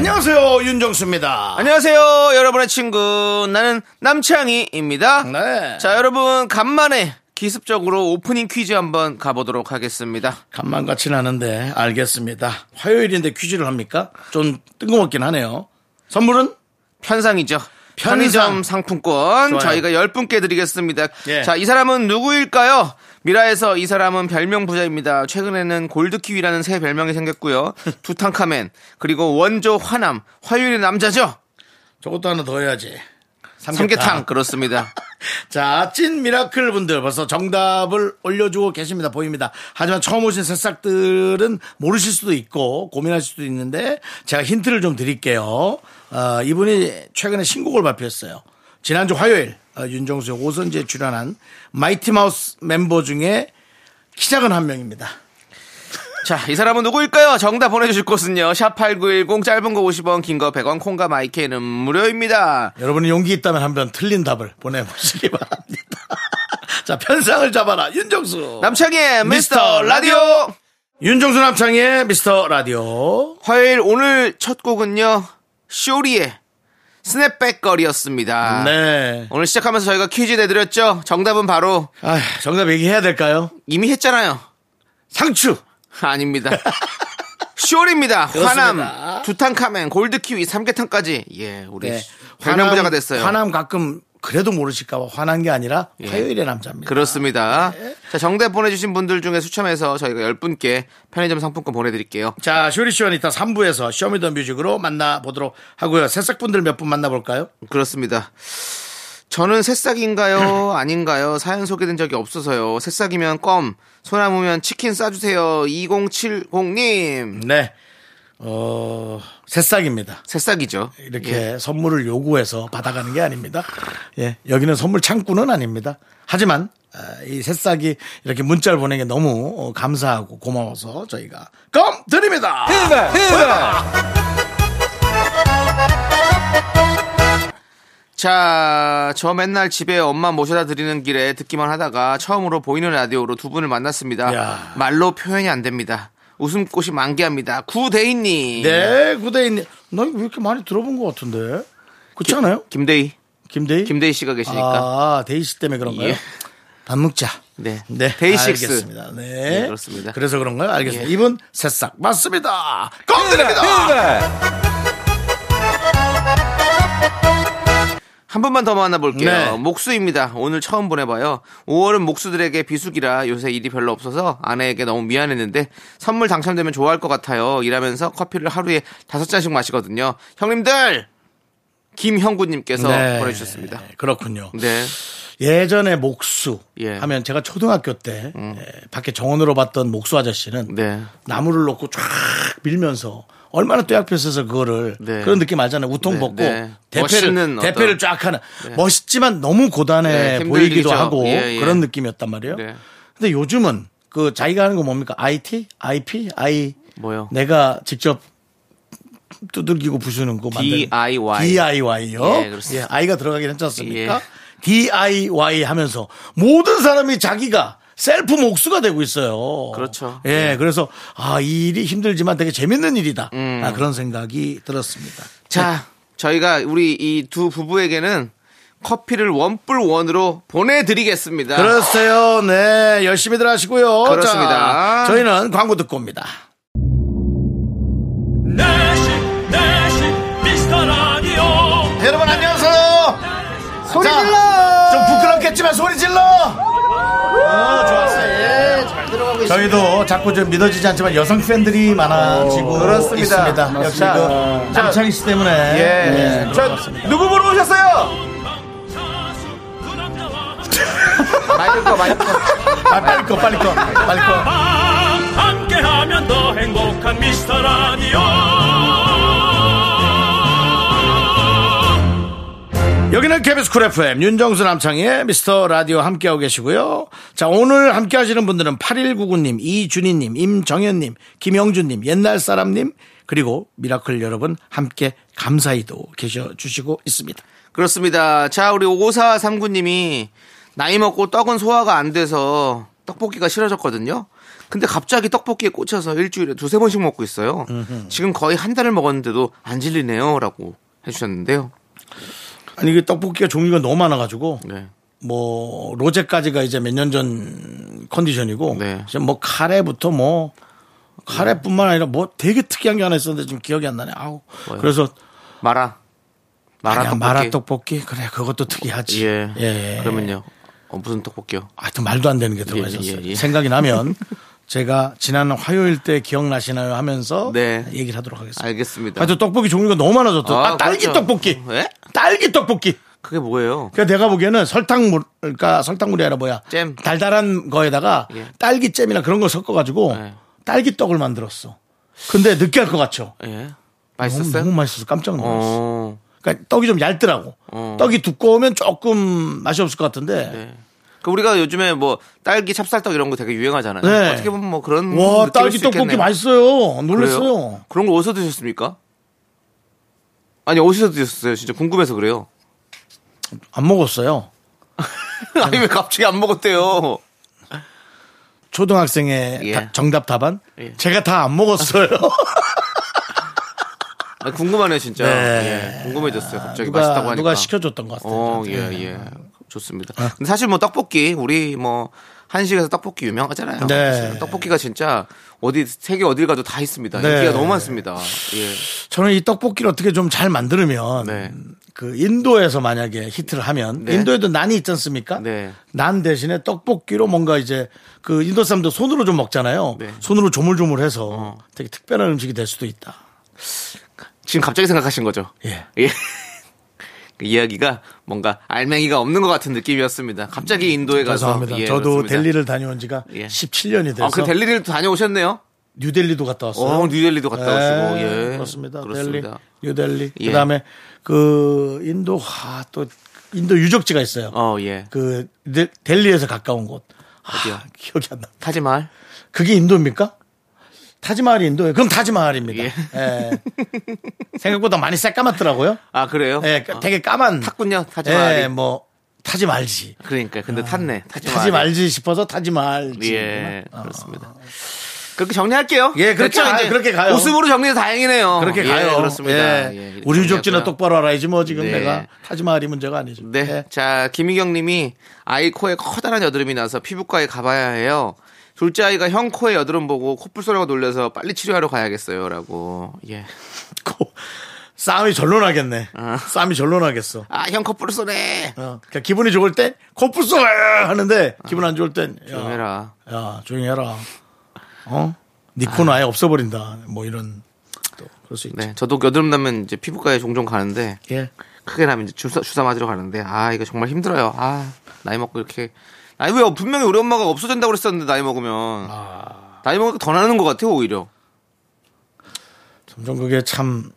안녕하세요 윤정수입니다. 안녕하세요, 여러분의 친구. 나는 남창희입니다. 네. 자, 여러분, 간만에 기습적으로 오프닝 퀴즈 한번 가보도록 하겠습니다. 간만 같진 않은데 알겠습니다. 화요일인데 퀴즈를 합니까? 좀 뜬금없긴 하네요. 선물은 편상이죠. 편상. 편의점 상품권 좋아요. 저희가 10분께 드리겠습니다. 예. 자, 이 사람은 누구일까요? 미라에서 이 사람은 별명 부자입니다. 최근에는 골드키위라는 새 별명이 생겼고요. 두탕카멘, 그리고 원조 화남, 화요일의 남자죠? 저것도 하나 더 해야지. 삼계탕, 그렇습니다. 자, 찐 미라클 분들 벌써 정답을 올려주고 계십니다. 보입니다. 하지만 처음 오신 새싹들은 모르실 수도 있고 고민하실 수도 있는데 제가 힌트를 좀 드릴게요. 어, 이분이 최근에 신곡을 발표했어요. 지난주 화요일 어, 윤정수의 오선지에 출연한 마이티 마우스 멤버 중에 키 작은 한 명입니다. 자, 이 사람은 누구일까요? 정답 보내주실 곳은요. 샵8910 짧은 거 50원, 긴 거 100원, 콩과 마이케이는 무료입니다. 여러분이 용기 있다면 한번 틀린 답을 보내보시기 바랍니다. 자, 편상을 잡아라. 윤정수. 남창희의 미스터 미스터 라디오! 윤정수 남창희의 미스터 라디오. 화요일 오늘 첫 곡은요. 쇼리의 스냅백 거리였습니다. 네. 오늘 시작하면서 저희가 퀴즈 내드렸죠. 정답은 바로 아, 정답 얘기해야 될까요? 이미 했잖아요. 상추. 아닙니다. 쇼리입니다. 화남, 두탕카멘, 골드키위, 삼계탕까지. 예, 우리 네. 별명부자가 됐어요. 화남 가끔 그래도 모르실까봐 화난 게 아니라 예. 화요일의 남자입니다. 그렇습니다. 자, 정답 보내주신 분들 중에 추첨해서 저희가 10분께 편의점 상품권 보내드릴게요. 자, 쇼리 쇼는 이따 3부에서 show me the music으로 만나보도록 하고요. 새싹분들 몇 분 만나볼까요? 그렇습니다. 저는 새싹인가요? 아닌가요? 사연 소개된 적이 없어서요. 새싹이면 껌, 소나무면 치킨 싸주세요. 2070님. 네. 어, 새싹입니다. 새싹이죠. 이렇게 예. 선물을 요구해서 받아가는 게 아닙니다. 예, 여기는 선물 창구는 아닙니다. 하지만 아, 이 새싹이 이렇게 문자를 보내는 게 너무 어, 감사하고 고마워서 저희가 껌 드립니다. 자, 저 맨날 집에 엄마 모셔다 드리는 길에 듣기만 하다가 처음으로 보이는 라디오로 두 분을 만났습니다. 야. 말로 표현이 안 됩니다. 웃음꽃이 만개합니다. 구대인님. 네, 구대인님. 나 이거 왜 이렇게 많이 들어본 것 같은데? 그렇지 않아요? 김대희. 김대희? 김대희 씨가 계시니까. 아, 대희 씨 때문에 그런가요? 예. 밥 먹자. 네. 네. 데이식스. 알겠습니다. 네. 네, 그렇습니다. 그래서 그런가요? 알겠습니다. 예. 이분 새싹 맞습니다. 껌 드립니다. 한 분만 더 만나볼게요. 네. 목수입니다. 오늘 처음 보내봐요. 5월은 목수들에게 비수기라 요새 일이 별로 없어서 아내에게 너무 미안했는데 선물 당첨되면 좋아할 것 같아요. 일하면서 커피를 하루에 다섯 잔씩 마시거든요. 형님들! 김형구님께서 네. 보내주셨습니다. 그렇군요. 네. 예전에 목수 예. 하면 제가 초등학교 때 예, 밖에 정원으로 봤던 목수 아저씨는 네. 나무를 놓고 쫙 밀면서 얼마나 떼약볕에서 그거를 네. 그런 느낌 알잖아요. 우통 네, 벗고 네. 대패를 대패를 쫙 하는 멋있지만 너무 고단해 네. 보이기도 하고 예, 예. 그런 느낌이었단 말이에요. 네. 근데 요즘은 그 자기가 하는 거 뭡니까? IT, IP, I 뭐요? 내가 직접 두들기고 부수는 거 만드는 DIY. DIY요. 예, 그렇습니다. 예, I가 들어가긴 했지 않습니까? 예. DIY 하면서 모든 사람이 자기가 셀프 목수가 되고 있어요. 그렇죠. 예, 그래서 아, 이 일이 힘들지만 되게 재밌는 일이다. 음. 아, 그런 생각이 들었습니다. 자, 저희가 우리 이 두 부부에게는 커피를 원뿔 원으로 보내드리겠습니다. 그렇어요. 네, 열심히들 하시고요. 그렇습니다. 자, 저희는 광고 듣고 옵니다. 내시 내시 미스터 라디오 여러분 안녕하세요. 소리 질러. 좀 부끄럽겠지만 소리 질러. 어, 좋았어요. 예, 잘 들어가고 있습니다. 저희도 자꾸 좀 믿어지지 않지만 여성 팬들이 많아지고 그렇습니다. 있습니다. 역시 자, 그 자, 남창희 씨 때문에. 예. 예, 저. 누구 보러 오셨어요? 마이크 꺼, 마이크 꺼. 아, 빨리 꺼, 빨리 꺼, 빨리 꺼. KBS Cool FM 윤정수 남창희의 미스터 라디오 함께하고 계시고요. 자 오늘 함께 하시는 분들은 8199님, 이준희님, 임정현님, 김영준님, 옛날사람님 그리고 미라클 여러분 함께 감사히도 계셔주시고 있습니다. 그렇습니다. 자, 우리 5439님이 나이 먹고 떡은 소화가 안 돼서 떡볶이가 싫어졌거든요. 근데 갑자기 떡볶이에 꽂혀서 일주일에 두세 번씩 먹고 있어요. 지금 거의 한 달을 먹었는데도 안 질리네요. 라고 해주셨는데요. 아니 이게 떡볶이가 종류가 너무 많아가지고 네. 뭐 로제까지가 이제 몇 년 전 컨디션이고 네. 이제 뭐 카레부터 뭐 카레뿐만 아니라 뭐 되게 특이한 게 하나 있었는데 지금 기억이 안 나네. 아우. 뭐요? 그래서 마라. 마라 떡볶이. 마라 떡볶이 그래 그것도 특이하지. 예. 예. 그러면요. 어, 무슨 떡볶이요? 하여튼 말도 안 되는 게 들어가 예, 있었어요. 예, 예. 생각이 나면 제가 지난 화요일 때 기억나시나요 하면서 네. 얘기를 하도록 하겠습니다. 알겠습니다. 하여튼 떡볶이 종류가 너무 많아졌더. 아, 아, 딸기 그렇죠. 떡볶이. 예? 딸기 떡볶이. 그게 뭐예요? 그러니까 내가 보기에는 설탕물, 그러니까 설탕물이 아니라 뭐야. 잼. 달달한 거에다가 예. 딸기 잼이나 그런 걸 섞어가지고 예. 딸기 떡을 만들었어. 근데 느끼할 것 같죠? 예. 너무, 맛있었어요? 너무 맛있어서 깜짝 놀랐어. 어. 그러니까 떡이 좀 얇더라고. 어. 떡이 두꺼우면 조금 맛이 없을 것 같은데. 네. 그 우리가 요즘에 뭐 딸기 찹쌀떡 이런 거 되게 유행하잖아요. 네. 어떻게 보면 뭐 그런 와, 딸기 수 떡볶이. 맛있어요. 놀랐어요. 그런 거 어디서 드셨습니까? 아니 어디서 드셨어요? 진짜 궁금해서 그래요. 안 먹었어요. 아니 왜 갑자기 안 먹었대요? 초등학생의 예. 다- 정답 답안? 예. 제가 다 안 먹었어요. 아, 궁금하네요 진짜. 네. 예, 궁금해졌어요. 갑자기 맛있다고 누가, 하니까. 누가 시켜줬던 것 같아요. 어. 예, 예. 좋습니다. 근데 사실 뭐 떡볶이 우리 뭐 한식에서 떡볶이 유명하잖아요. 네. 떡볶이가 진짜 어디 세계 어딜 가도 다 있습니다. 네. 인기가 너무 많습니다. 예. 저는 이 떡볶이를 어떻게 좀 잘 만들면 네. 그 인도에서 만약에 히트를 하면 네. 인도에도 난이 있지 않습니까? 네. 난 대신에 떡볶이로 뭔가 이제 그 인도 사람도 손으로 좀 먹잖아요. 네. 손으로 조물조물해서 어. 되게 특별한 음식이 될 수도 있다. 지금 갑자기 생각하신 거죠? 예. 예. 그 이야기가 뭔가 알맹이가 없는 것 같은 느낌이었습니다. 갑자기 인도에 가서 죄송합니다. 예, 저도 그렇습니다. 델리를 다녀온 지가 예. 17년이 돼서 아, 그 델리를 다녀오셨네요? 뉴델리도 갔다 왔어요. 어, 뉴델리도 갔다 오시고, 예. 그렇습니다. 그렇습니다. 델리, 뉴델리. 예. 그다음에 그 인도 아, 또 인도 유적지가 있어요. 어, 예. 그 델- 델리에서 가까운 곳. 아, 기억이 안 나. 타지말? 그게 인도입니까? 타지마할이 인도예요. 그럼 타지마할입니다. 예. 예. 생각보다 많이 새까맣더라고요. 아, 그래요? 예, 그- 되게 까만. 탔군요, 타지말이. 예, 뭐 타지 말지. 그러니까, 근데 탔네, 타지말. 타지 말지 싶어서 타지 말지. 예, 그렇습니다. 그렇게 정리할게요. 예, 그렇죠. 이제 아, 그렇게 가요. 웃음으로 정리해서 다행이네요. 그렇게 예, 가요. 그렇습니다. 예. 예, 우리 정리하고요. 똑바로 알아야지 뭐 지금 네. 내가 타지마할이 문제가 아니죠. 네. 예. 자, 김희경 님이 아이 코에 커다란 여드름이 나서 피부과에 가봐야 해요. 둘째 아이가 형 코에 여드름 보고 코뿔 소리가 놀려서 빨리 치료하러 가야겠어요. 라고. 예. 코- 싸움이 절로 나겠네. 아. 싸움이 절로 나겠어. 아, 형 코뿔 소리! 어, 그러니까 기분이 좋을 땐 코뿔소 하는데 기분 안 좋을 땐 야, 좀 해라. 야 조용히 해라. 어? 니 코는 아 예 없어버린다. 뭐 이런 또 그럴 수 있지. 네. 저도 여드름 나면 이제 피부과에 종종 가는데 예. 크게 나면 이제 주사, 주사 맞으러 가는데 아, 이거 정말 힘들어요. 아, 나이 먹고 이렇게. 아니, 왜 분명히 우리 엄마가 없어진다고 그랬었는데 나이 먹으면. 아. 나이 먹으니까 더 나는 것 같아요, 오히려. 점점 그게 참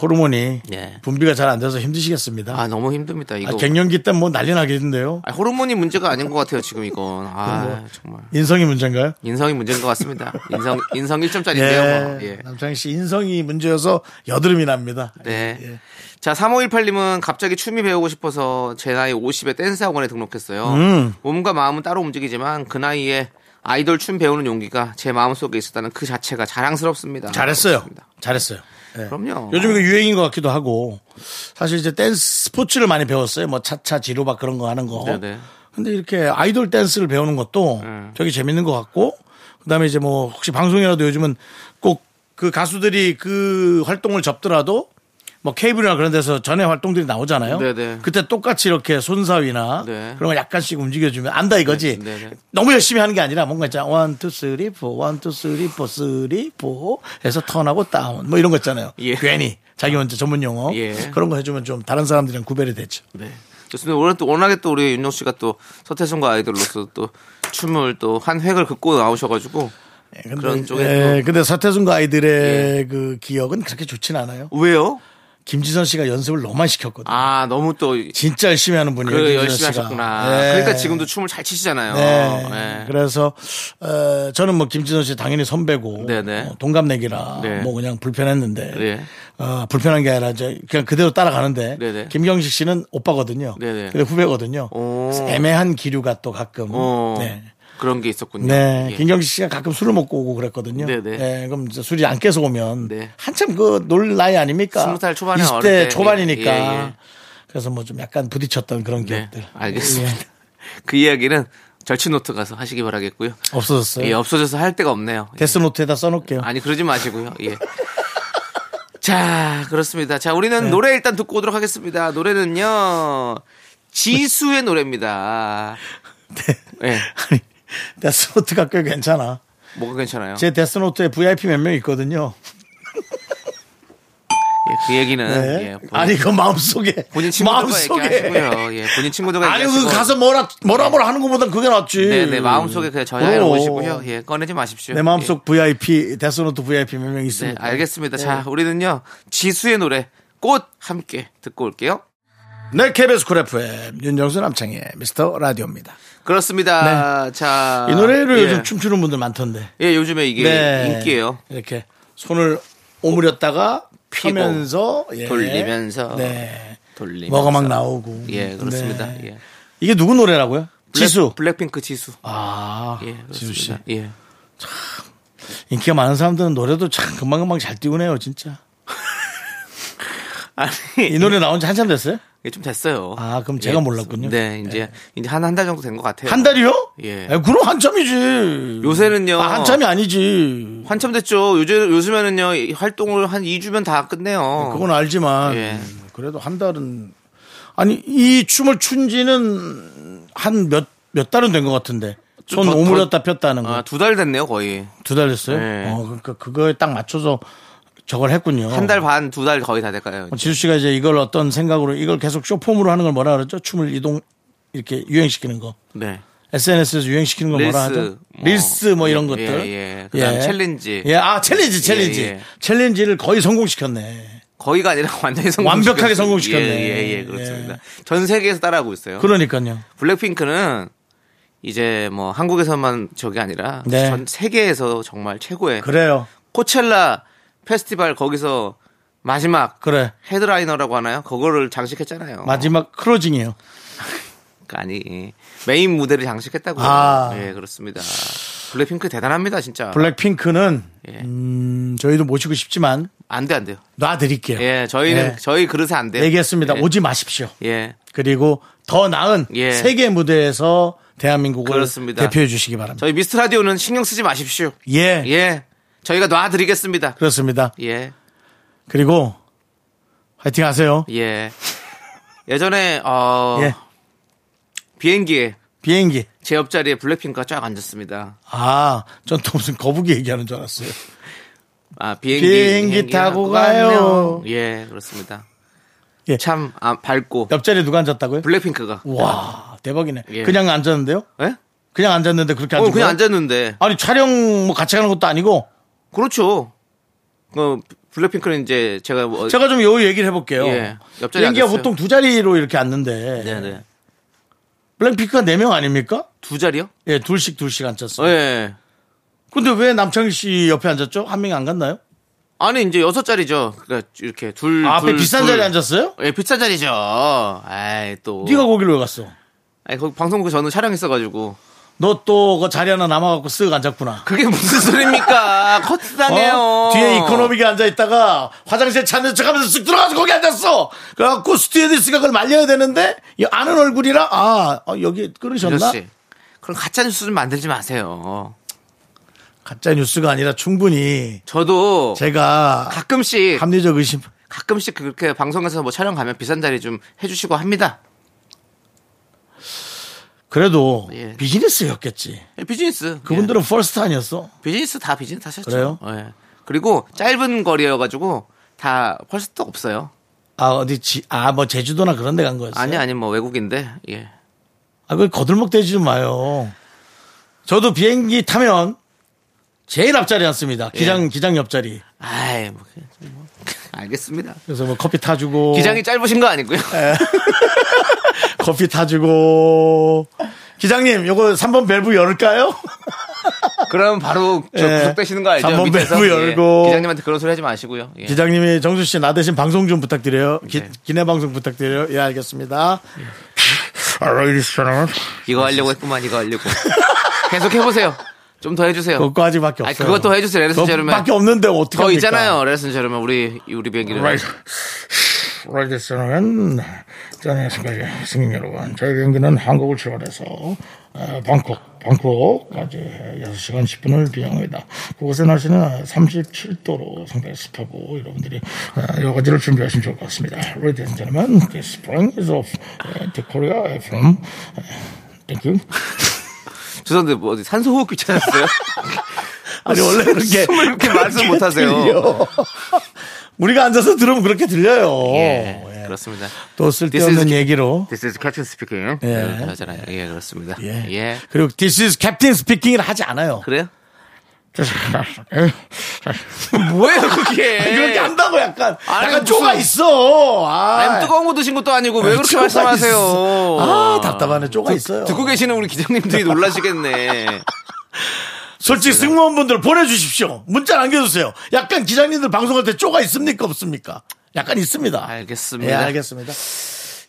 호르몬이 예. 분비가 잘 안 돼서 힘드시겠습니다. 아, 너무 힘듭니다, 이거. 아, 갱년기 때 뭐 난리 나겠는데요. 아, 호르몬이 문제가 아닌 것 같아요, 지금 이건. 아, 정말. 인성이 문제인가요? 인성이 문제인 것 같습니다. 인성, 인성 1점짜리인데요. 예. 뭐. 예. 남창희 씨 인성이 문제여서 여드름이 납니다. 네. 예. 자, 3518님은 갑자기 춤이 배우고 싶어서 제 나이 50에 댄스 학원에 등록했어요. 음. 몸과 마음은 따로 움직이지만 그 나이에 아이돌 춤 배우는 용기가 제 마음속에 있었다는 그 자체가 자랑스럽습니다. 잘했어요. 그렇습니다. 잘했어요. 예. 그럼요. 요즘 이거 유행인 것 같기도 하고 사실 이제 댄스 스포츠를 많이 배웠어요. 뭐 차차 지루박 그런 거 하는 거. 네네. 근데 이렇게 아이돌 댄스를 배우는 것도 음. 되게 재밌는 것 같고 그다음에 이제 뭐 혹시 방송이라도 요즘은 꼭 그 가수들이 그 활동을 접더라도 뭐 케이블이나 그런 데서 전에 활동들이 나오잖아요. 네네. 그때 똑같이 이렇게 손사위나 네. 그런 거 약간씩 움직여주면 안다 이거지. 네, 네. 너무 열심히 하는 게 아니라 뭔가 있잖아. one, two, three, four, one, two, three, four, three, four 해서 턴하고 다운 뭐 이런 거 있잖아요. 예. 괜히 자기 혼자 전문 용어 예. 그런 거 해주면 좀 다른 사람들이랑 구별이 되죠. 네. 좋습니다. 오늘 또 워낙에 또 우리 윤정 씨가 또 서태순과 아이돌로서 또 춤을 또 한 획을 긋고 나오셔가지고 예, 근데, 그런 쪽에 예, 근데 서태순과 아이들의 그 기억은 그렇게 좋진 않아요. 왜요? 김지선 씨가 연습을 너무 많이 시켰거든요. 아, 너무 또 진짜 열심히 하는 분이에요. 그 열심히. 하셨구나. 네. 그러니까 지금도 춤을 잘 치시잖아요. 네. 네. 그래서 어, 저는 뭐 김지선 씨 당연히 선배고 네네. 어, 동갑내기라 네. 뭐 그냥 불편했는데 네. 어, 불편한 게 아니라 이제 그냥 그대로 따라가는데 네네. 김경식 씨는 오빠거든요. 네네. 근데 후배거든요. 오. 애매한 기류가 또 가끔 어, 네. 그런 게 있었군요. 네, 예. 김경식 씨가 가끔 술을 먹고 오고 그랬거든요. 네네. 네, 그럼 이제 술이 안 깨서 오면 네. 한참 그 놀 나이 아닙니까? 스무 살 초반에 20대 어릴 때. 초반이니까. 예, 예. 그래서 뭐 좀 약간 부딪혔던 그런 네, 기억들. 알겠습니다. 예, 그 이야기는 절친노트 가서 하시기 바라겠고요. 없어졌어요. 예, 없어져서 할 데가 없네요. 예. 데스노트에다 써놓을게요. 아니 그러지 마시고요. 예. 자 그렇습니다. 자 우리는 네. 노래 일단 듣고 오도록 하겠습니다. 노래는요 지수의 노래입니다. 네. 아니, 데스노트가 꽤 괜찮아. 뭐가 괜찮아요? 제 데스노트에 VIP 몇 명 있거든요. 예, 그 얘기는 네. 예, 본인, 아니, 그 마음속에. 본인 친구들과 마음속에. 얘기하시고요. 예, 본인 친구들과 아니. 그 가서 뭐라, 뭐라 뭐라 하는 것보다 그게 낫지. 네, 네, 마음속에 그냥 그럼. 오시고요. 예, 꺼내지 마십시오. 내 마음속 VIP, 데스노트 VIP 몇명 예. 네, 있습니다. 알겠습니다. 자, 우리는요 지수의 노래 꽃 함께 듣고 올게요. 네, KBS Cool FM, 윤정수 남창희의 미스터 라디오입니다. 그렇습니다. 자, 이 노래를 예. 요즘 춤추는 분들 많던데. 예, 요즘에 이게 네. 인기예요. 이렇게 손을 오므렸다가 피고, 펴면서 예. 돌리면서 네. 돌리면서 뭐가 막 나오고. 예, 그렇습니다. 네. 예. 이게 누구 노래라고요? 블랙- 지수. 블랙핑크 지수. 아, 예, 지수 씨. 예. 인기가 많은 사람들은 노래도 참 금방금방 잘 띄우네요, 진짜. 아니, 이 노래 나온 지 한참 됐어요? 이게 좀 됐어요. 아, 그럼 제가 몰랐군요. 네, 이제 이제 한 한 달 정도 된 것 같아요. 한 달이요? 예. 에, 그럼 한참이지. 요새는요. 아, 한참이 아니지. 한참 됐죠. 요즘 요즘에는요 이 활동을 한 2주면 다 끝내요. 그건 알지만 예. 그래도 한 달은 아니 이 춤을 춘 지는 한 몇몇 달은 된 것 같은데 손 더- 오므렸다 폈다는 거 아, 두 달 됐네요 거의. 두 달 됐어요. 네. 어, 그러니까 그거에 딱 맞춰서 저걸 했군요. 한 달 반, 두 달 거의 다 될까요? 어, 지수 씨가 이제 이걸 어떤 생각으로 이걸 계속 숏폼으로 하는 걸 뭐라 그러죠? 춤을 이동 이렇게 유행시키는 거. 네. SNS에서 유행시키는 걸 뭐라 하죠? 릴스, 뭐. 릴스 뭐 이런 예, 것들. 예. 그다음에 챌린지. 예, 아 챌린지, 챌린지. 예, 예. 챌린지를 거의 성공시켰네. 거의가 아니라 완전히 성공. 완벽하게 성공시켰네. 예, 예, 예, 그렇습니다. 전 세계에서 따라하고 있어요. 그러니까요. 블랙핑크는 이제 뭐 한국에서만 저게 아니라 네. 전 세계에서 정말 최고의 그래요. 코첼라 페스티벌 거기서 마지막 그래. 헤드라이너라고 하나요? 그거를 장식했잖아요. 마지막 클로징이에요. 그러니까 아니 메인 무대를 장식했다고요. 아. 예, 그렇습니다. 블랙핑크 대단합니다, 진짜. 블랙핑크는 예. 음, 저희도 모시고 싶지만 안 돼, 안 돼요. 놔드릴게요. 예, 저희는 네. 저희 그릇에 안 돼요. 얘기했습니다. 예. 오지 마십시오. 예. 그리고 더 나은 예. 세계 무대에서 대한민국을 그렇습니다. 대표해 주시기 바랍니다. 저희 미스트 라디오는 신경 쓰지 마십시오. 예, 예. 저희가 놔드리겠습니다. 그렇습니다. 예. 그리고 화이팅 하세요. 예. 예전에 어 예. 비행기에 비행기. 제 옆자리에 블랙핑크가 쫙 앉았습니다. 아, 전 또 무슨 거북이 얘기하는 줄 알았어요. 아, 비행기, 비행기 타고 가요. 예, 그렇습니다. 예. 참 아, 밝고 옆자리에 누가 앉았다고요? 블랙핑크가. 와, 대박이네. 예. 그냥 앉았는데요? 예? 그냥 앉았는데 그렇게 앉은 어, 그냥? 앉았는데. 아니 촬영 뭐 같이 가는 것도 아니고 그렇죠. 어, 블랙핑크는 이제 제가 뭐 제가 좀 요 얘기를 해볼게요. 예, 옆자리에 비행기가 앉았어요. 보통 두 자리로 이렇게 앉는데 네네. 블랙핑크가 네 명 아닙니까? 두 자리요? 예, 둘씩 둘씩 앉았어요. 어, 예. 근데 왜 남창희 씨 옆에 앉았죠? 한 명이 안 갔나요? 아니 이제 여섯 자리죠. 그러니까 이렇게 둘. 아, 앞에 둘, 비싼 둘. 자리에 앉았어요? 예, 비싼 자리죠. 아이 또. 네가 거기로 왜 갔어? 아니 거기 방송국 저는 촬영했어가지고. 너 또 그 자리 하나 남아갖고 쓱 앉았구나. 그게 무슨 소리입니까? 커트당해요. 어? 뒤에 이코노믹에 앉아 있다가 화장실 찾는 척 하면서 쓱 들어가서 거기 앉았어. 그래갖고 스튜어디스가 그걸 말려야 되는데 이 아는 얼굴이라 아 어, 여기 끊으셨나? 그럼 가짜 뉴스 좀 만들지 마세요. 가짜 뉴스가 아니라 충분히 저도 제가 가끔씩 합리적 의심. 가끔씩 그렇게 방송에서 뭐 촬영 가면 비싼 자리 좀 해주시고 합니다. 그래도 예. 비즈니스였겠지. 예, 비즈니스. 그분들은 first 아니었어? 예. 비즈니스 다 비즈니스 하셨죠. 그래요? 예. 그리고 짧은 거리여가지고 다 펄스도 없어요. 아 어디 지, 아 뭐 제주도나 그런 데 간 거였어요? 아니 아니 뭐 외국인데 예. 아, 그 거들먹 대지 좀 마요. 저도 비행기 타면 제일 앞자리 앉습니다. 기장, 기장 옆자리. 아이 뭐, 뭐 알겠습니다. 그래서 뭐 커피 타주고 기장이 짧으신 거 아니고요. 커피 타주고 기장님 요거 3번 밸브 열을까요? 그럼 바로 저 예. 구속되시는 거 알죠? 한번 밑에서 밸브 예. 열고. 기장님한테 그런 소리 하지 마시고요. 예. 기장님이 정수 씨 나 대신 방송 좀 부탁드려요. 기, 네. 기내 방송 부탁드려요. 예 알겠습니다. And gentlemen. 이거 하려고 했구만 이거 하려고. 계속 해보세요. 좀 더 해주세요. 그거까지밖에 아니, 없어요. 그것도 해주세요. 레슨 제르면. 밖에 없는데 어떻게 더 합니까? 있잖아요. 레슨 저러면 우리 우리 비행기는. Right. Ladies and gentlemen. 자, 안녕하십니까. 승객 여러분. 저희 비행기는 한국을 출발해서 어, 방콕, 방콕까지 6시간 10분을 비행합니다. 그곳의 날씨는 37도로 상당히 습하고 여러분들이 어, 여러 가지를 준비하시면 좋을 것 같습니다. Ladies and gentlemen, this plane is off uh, to Korea from uh, Thank you. 죄송한데 뭐 어디 산소호흡기 찾았어요? 아니 원래 그렇게 숨을 이렇게 말씀 못하세요. 우리가 앉아서 들으면 그렇게 들려요. 예, 예. 그렇습니다. 또 쓸데없는 is- 얘기로. This is Captain Speaking. 예. 네, 하잖아요. 예, 그렇습니다. 예. 예. 그리고 This is Captain Speaking을 하지 않아요. 그래요? 에, 뭐예요, 그게? 그렇게 한다고 약간 아니, 약간 무슨- 쪼가 있어. 아, 아니, 뜨거운 거 드신 것도 아니고 왜 그렇게 말씀하세요? 있어. 아 답답하네. 쪼가 있어요. 듣고 계시는 우리 기장님들이 놀라시겠네. 솔직히 승무원분들 보내주십시오. 문자 남겨주세요. 약간 기장님들 방송할 때 쪼가 있습니까 없습니까? 약간 있습니다. 알겠습니다. 예, 알겠습니다.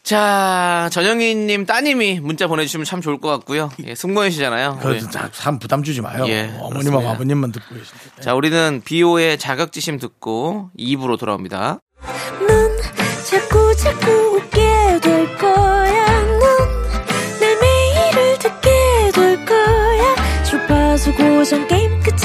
자, 전영희님 따님이 문자 보내주시면 참 좋을 것 같고요. 예, 승무원이시잖아요. 우리. 그래도 자, 참 부담 주지 마요. 예, 어머님하고 그렇습니다. 아버님만 듣고 계신데. 자, 우리는 비오의 자격지심 듣고 2부로 돌아옵니다. 넌 자꾸 자꾸 웃게 될 거야.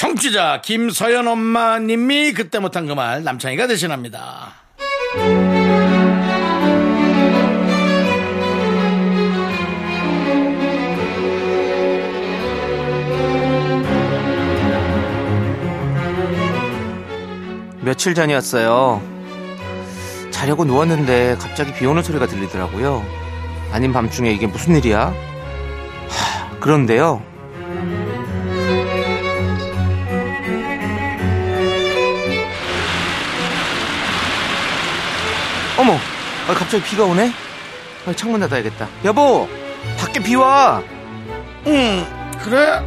청취자 김서연 엄마님이 그때 못한 그 말 남창희가 대신합니다. 며칠 전이었어요. 자려고 누웠는데 갑자기 비 오는 소리가 들리더라고요. 아닌 밤중에 이게 무슨 일이야? 하, 그런데요. 아, 갑자기 비가 오네? 아, 창문 닫아야겠다. 여보, 밖에 비 와. 응, 그래?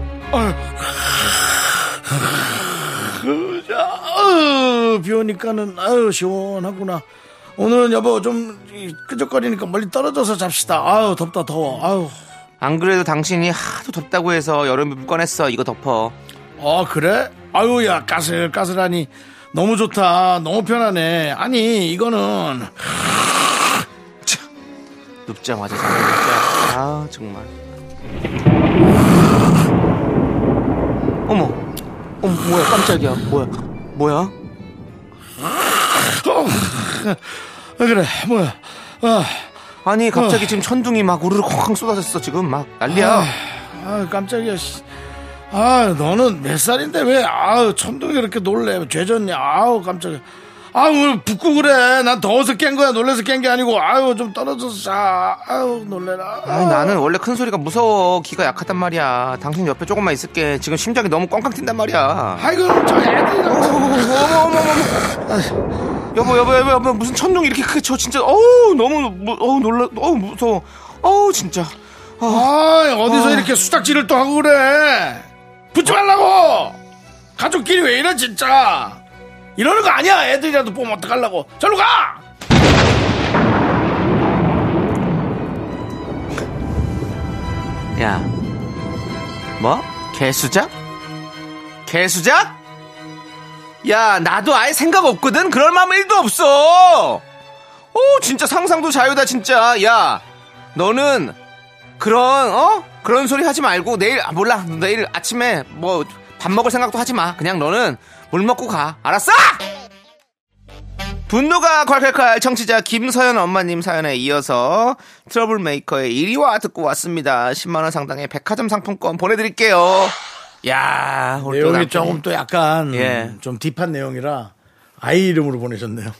아유, 비 오니까는, 아유, 시원하구나. 오늘은 여보 좀 이, 끄적거리니까 멀리 떨어져서 잡시다. 아유, 덥다, 더워. 아유. 안 그래도 당신이 하도 덥다고 해서 여름에 꺼냈어. 이거 덮어. 어, 그래? 아유, 야, 까슬까슬하니. 너무 좋다. 너무 편하네. 아니, 이거는. 눕자마자 자. 아 정말. 어머, 어머 뭐야 깜짝이야. 뭐야, 뭐야? 아, 그래, 뭐야. 아, 아니 갑자기 지금 천둥이 막 우르르 쾅쾅 쏟아졌어 지금 막 난리야. 아, 깜짝이야. 씨. 아, 너는 몇 살인데 왜, 아우, 천둥이 그렇게 놀래. 죄졌냐. 아우, 깜짝이야. 아우, 왜 붓고 그래. 난 더워서 깬 거야. 놀래서 깬 게 아니고, 아유, 좀 떨어져서 자. 아유, 놀래라. 아니 나는 원래 큰 소리가 무서워. 기가 약하단 말이야. 당신 옆에 조금만 있을게. 지금 심장이 너무 꽝꽝 뛴단 말이야. 아이고, 저 애들이랑. 어머 어머 어머. 여보 여보 여보 여보 무슨 천둥이 이렇게 크게 쳐 진짜 어우 너무 무- 어우 놀라 어우 무서워 어우 진짜 아, 어디서 이렇게 수작질을 또 하고 그래. 붙지 말라고! 가족끼리 왜 이래, 진짜. 이러는 거 아니야. 애들이라도 보면 어떡하려고. 절로 가! 야, 뭐? 개수작? 개수작? 야, 나도 아예 생각 없거든? 그럴 마음 1도 없어! 오, 진짜 상상도 자유다, 진짜. 야, 너는 그런, 어? 그런 소리 하지 말고 내일, 아, 몰라. 내일 아침에 뭐 밥 먹을 생각도 하지 마. 그냥 너는 물 먹고 가. 알았어? 분노가 콸콸콸 청취자 김서연 엄마님 사연에 이어서 트러블 메이커의 1위와 듣고 왔습니다. 10만원 상당의 백화점 상품권 보내드릴게요. 야 오늘 또 내용이 남편이- 조금 또 약간 예. 좀 deep한 내용이라 아이 이름으로 보내셨네요.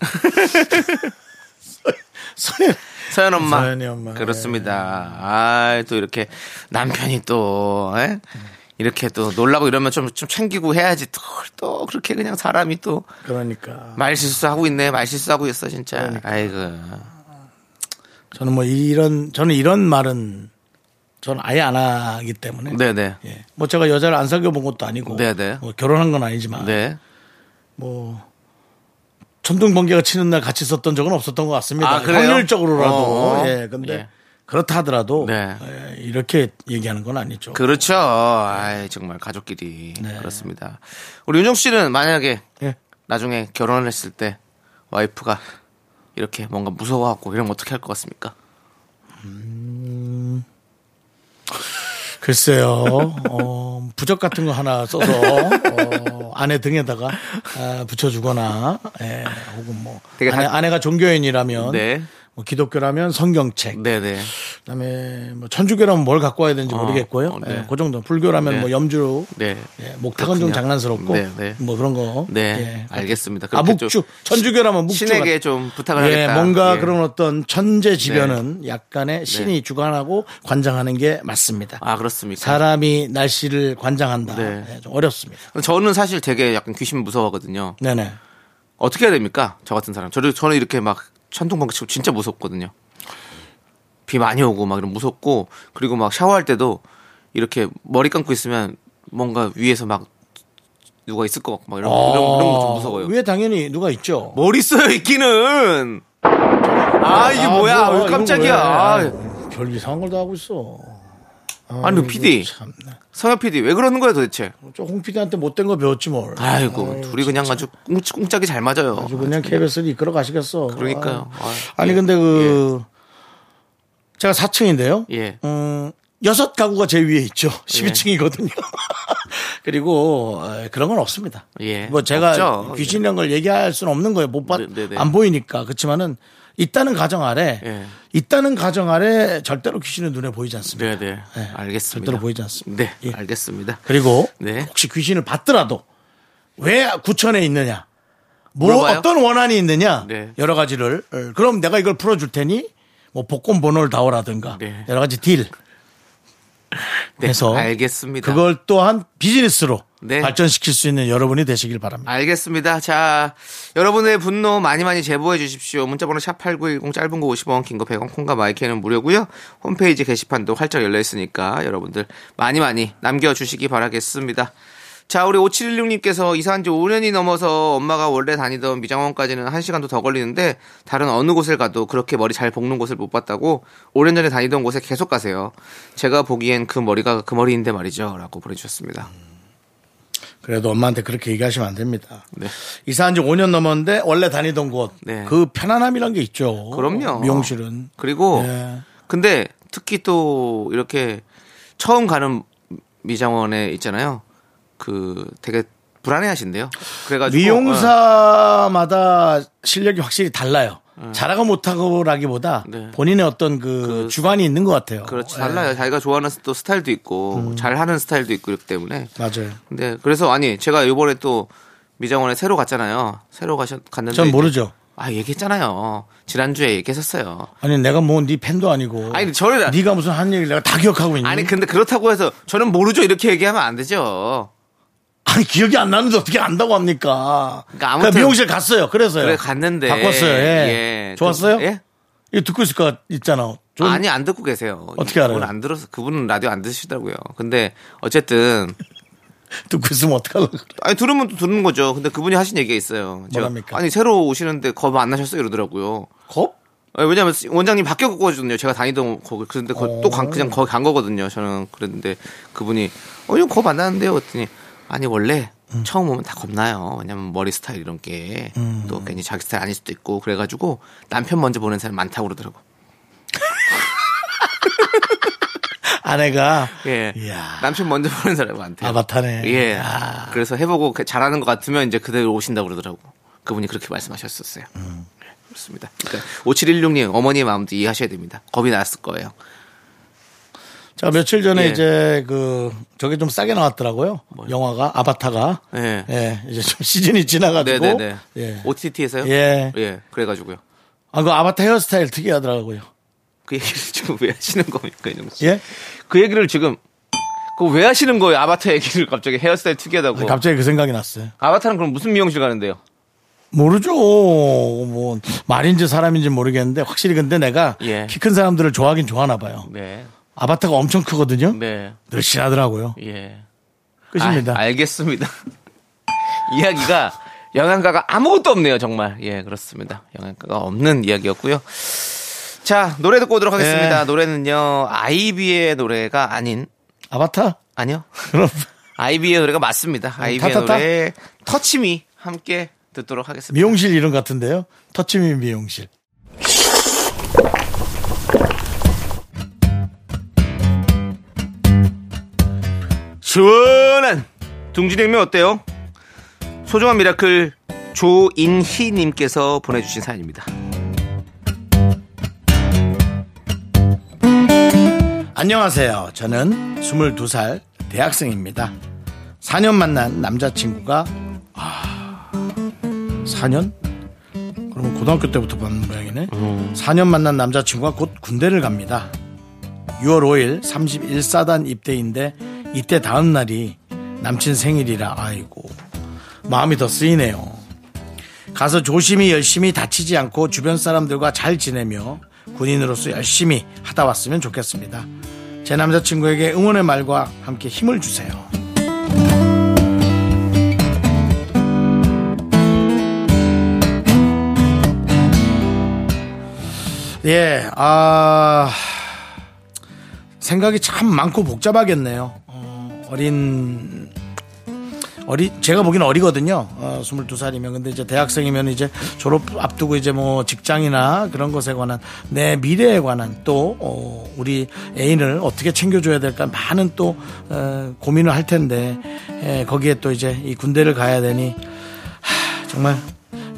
서현 서연 엄마. 서연이 엄마. 그렇습니다. 아, 또 이렇게 남편이 또, 에? 이렇게 또 놀라고 이러면 좀, 좀 챙기고 해야지. 또, 또 그렇게 그냥 사람이 또 그러니까 말 실수하고 있네. 말 실수하고 있어, 진짜. 그러니까. 아이고. 저는 뭐 이런 저는 이런 말은 저는 아예 안 하기 때문에 네네. 예. 뭐 제가 여자를 안 사귀어 본 것도 아니고 네네. 뭐 결혼한 건 아니지만 네. 뭐 천둥 번개가 치는 날 같이 있었던 적은 없었던 것 같습니다. 아, 그래요? 확률적으로라도 어, 어. 예. 근데 예. 그렇다 하더라도 네. 예, 이렇게 얘기하는 건 아니죠. 그렇죠. 아이, 정말 가족끼리. 네. 그렇습니다. 우리 윤정 씨는 만약에 예. 나중에 결혼을 했을 때 와이프가 이렇게 뭔가 무서워하고 이런 거 어떻게 할 것 같습니까? 글쎄요, 어, 부적 같은 거 하나 써서, 어, 아내 등에다가, 아, 붙여주거나, 예, 혹은 뭐, 아내, 다- 아내가 종교인이라면, 네. 뭐 기독교라면 성경책, 네네. 그다음에 뭐 천주교라면 뭘 갖고 와야 되는지 어, 모르겠고요. 어, 네. 예, 그 정도. 불교라면 네. 뭐 염주, 네. 예, 목탁은 좀. 장난스럽고, 네, 네. 뭐 그런 거. 네, 예. 알겠습니다. 아, 묵주. 천주교라면 묵주. 신에게 좀 부탁을 예, 하겠다. 뭔가 예. 그런 어떤 천재지변은 약간의 신이 네. 주관하고 관장하는 게 맞습니다. 아 그렇습니까? 사람이 날씨를 관장한다. 네. 예, 좀 어렵습니다. 저는 사실 되게 약간 귀신 무서워하거든요. 네네. 어떻게 해야 됩니까? 저 같은 사람. 저를 저는 이렇게 막 천둥번개 치고 진짜 무섭거든요. 비 많이 오고 막 이런 무섭고 그리고 막 샤워할 때도 이렇게 머리 감고 있으면 뭔가 위에서 막 누가 있을 것 같고 막 이런 이런, 이런 거좀 무서워요. 위에 당연히 누가 있죠. 머리 써요 있기는. 아 이게 아, 뭐야? 왜 이건 깜짝이야? 왜? 아, 별 이상한 걸 다 하고 있어. 아니 그 PD 참네. 성현 PD 왜 그러는 거예요 도대체? 저홍 PD한테 못된 거 배웠지 뭘. 아이고 둘이 그냥 아주 꿍- 꿍짝이 잘 맞아요. 아주 그냥 KBS를 이끌어 가시겠어. 그러니까요. 아. 아, 아니 예. 근데 그 제가 4층인데요. 예. 음, 여섯 가구가 제 위에 있죠. 12층이거든요. 그리고 어, 그런 건 없습니다. 예. 뭐 제가 없죠. 귀신이란 걸 얘기할 수는 없는 거예요. 못 봤, 네, 네, 네. 안 보이니까. 그렇지만은 있다는 가정 아래 예. 있다는 가정 아래 절대로 귀신은 눈에 보이지 않습니다. 네네. 네, 알겠습니다. 절대로 보이지 않습니다. 네, 예. 알겠습니다. 그리고 네. 혹시 귀신을 봤더라도 왜 구천에 있느냐? 뭐 물어봐요? 어떤 원한이 있느냐? 네. 여러 가지를 어, 그럼 내가 이걸 풀어 줄 테니 뭐 복권 번호를 다오라든가 네. 여러 가지 딜 네, 해서 알겠습니다. 그걸 또한 비즈니스로 네. 발전시킬 수 있는 여러분이 되시길 바랍니다. 알겠습니다. 자, 여러분의 분노 많이 많이 제보해 주십시오. 문자번호 샵8910 짧은 거 50원, 긴 거 100원, 콩과 마이크는 무료고요. 홈페이지 게시판도 활짝 열려 있으니까 여러분들 많이 많이 남겨주시기 바라겠습니다. 자, 우리 5716님께서 이사한 지 5년이 넘어서 엄마가 원래 다니던 미장원까지는 1시간도 더 걸리는데 다른 어느 곳을 가도 그렇게 머리 잘 볶는 곳을 못 봤다고 5년 전에 다니던 곳에 계속 가세요. 제가 보기엔 그 머리가 그 머리인데 말이죠. 라고 보내주셨습니다. 그래도 엄마한테 그렇게 얘기하시면 안 됩니다. 네. 이사한 지 5년 넘었는데 원래 다니던 곳. 네. 그 편안함이란 게 있죠. 그럼요. 미용실은. 그리고 예. 근데 특히 또 이렇게 처음 가는 미장원에 있잖아요. 그 되게 불안해 하신대요. 그래가지고. 미용사마다 실력이 확실히 달라요. 잘하고 못하고라기보다 네. 본인의 어떤 그, 그 주관이 있는 것 같아요. 어, 그렇지 예, 달라요. 자기가 좋아하는 또 스타일도 있고 음. 잘하는 스타일도 있고 그렇기 때문에. 맞아요. 근데 그래서 아니 제가 이번에 또 미장원에 새로 갔잖아요. 새로 가셨 갔는데. 전 모르죠. 아 얘기했잖아요. 지난주에 얘기했었어요. 아니 내가 뭐 네 팬도 아니고. 아니, 저를- 네가 무슨 한 얘기를 내가 다 기억하고 있니? 아니 근데 그렇다고 해서 저는 모르죠 이렇게 얘기하면 안 되죠. 아니, 기억이 안 나는데 어떻게 안다고 합니까? 그러니까 아무튼- 그러니까 미용실 갔어요. 그래서요. 그래 갔는데 바꿨어요. 예. 예. 좋았어요? 예? 이거 듣고 있을 거 있잖아. 좀 아니 안 듣고 계세요. 어떻게 알아요? 그분 안 들어서 그분은 라디오 안 드시더라고요. 근데 어쨌든 듣고 있으면 어떡하려고 그래. 아니 들으면 또 듣는 거죠. 근데 그분이 하신 얘기가 있어요. 제가, 뭐랍니까? 아니 새로 오시는데 겁 안 나셨어요 이러더라고요. 겁? 아니, 왜냐면 원장님 바뀌었거든요. 제가 다니던 거기 그런데 거- 또 간- 그냥 거기 간 거거든요. 저는 그랬는데 그분이 어 이거 겁안 나는데요. 그랬더니 아니 원래 음. 처음 오면 다 겁나요. 왜냐면 머리 스타일 이런 게또 괜히 자기 스타일 아닐 수도 있고 그래가지고 남편 먼저 보는 사람 많다고 그러더라고. 아내가. 예. 이야. 남편 먼저 보는 많대요. 아바타네. 예. 야. 그래서 해보고 그 잘하는 것 같으면 이제 그대로 오신다고 그러더라고. 그분이 그렇게 말씀하셨었어요. 네, 그렇습니다. 그러니까 5716님 어머니의 마음도 이해하셔야 됩니다. 겁이 났을 거예요. 자, 며칠 전에 예. 이제 그 저게 좀 싸게 나왔더라고요. 영화가 아바타가. 예. 예, 이제 좀 시즌이 지나가지고. 네네네. 예. OTT에서요? 예. 예. 그래가지고요. 아, 그 아바타 헤어스타일 특이하더라고요. 그 얘기를 지금 왜 하시는 겁니까, 씨? 예? 그 얘기를 지금 그왜 하시는 거예요? 아바타 얘기를 갑자기 헤어스타일 특이하다고. 갑자기 그 생각이 났어요. 아바타는 그럼 무슨 미용실 가는데요? 모르죠. 뭐 말인지 사람인지 모르겠는데 확실히 근데 내가 예. 키큰 사람들을 좋아하긴 좋아하나 봐요. 네. 아바타가 엄청 크거든요. 네. 늘씬하더라고요. 예. 끝입니다. 아, 알겠습니다. 이야기가 영양가가 아무것도 없네요, 정말. 예, 그렇습니다. 영양가가 없는 이야기였고요. 자, 노래 듣고 오도록 하겠습니다. 예. 노래는요, 아이비의 노래가 아닌, 아바타? 아니요. 그럼 아이비의 노래가 맞습니다. 아이비의 타타타? 노래 Touch Me 함께 듣도록 하겠습니다. 미용실 이름 같은데요. Touch Me 미용실. 시원한 둥지냉면 어때요? 소중한 미라클 조인희님께서 보내주신 사연입니다. 안녕하세요. 저는 22살 대학생입니다. 4년 만난 남자친구가 아 4년? 그러면 고등학교 때부터 만난 모양이네. 4년 만난 남자친구가 곧 군대를 갑니다. 6월 5일 31사단 입대인데 이때 다음 날이 남친 생일이라 아이고 마음이 더 쓰이네요. 가서 조심히 열심히 다치지 않고 주변 사람들과 잘 지내며 군인으로서 열심히 하다 왔으면 좋겠습니다. 제 남자친구에게 응원의 말과 함께 힘을 주세요. 예, 아, 생각이 참 많고 복잡하겠네요. 어, 어린 어리 제가 보기엔 어리거든요. 어, 22살이면 근데 이제 대학생이면 이제 졸업 앞두고 이제 뭐 직장이나 그런 것에 관한 내 미래에 관한 또 어, 우리 애인을 어떻게 챙겨줘야 될까 많은 또 어, 고민을 할 텐데 에, 거기에 또 이제 이 군대를 가야 되니 하, 정말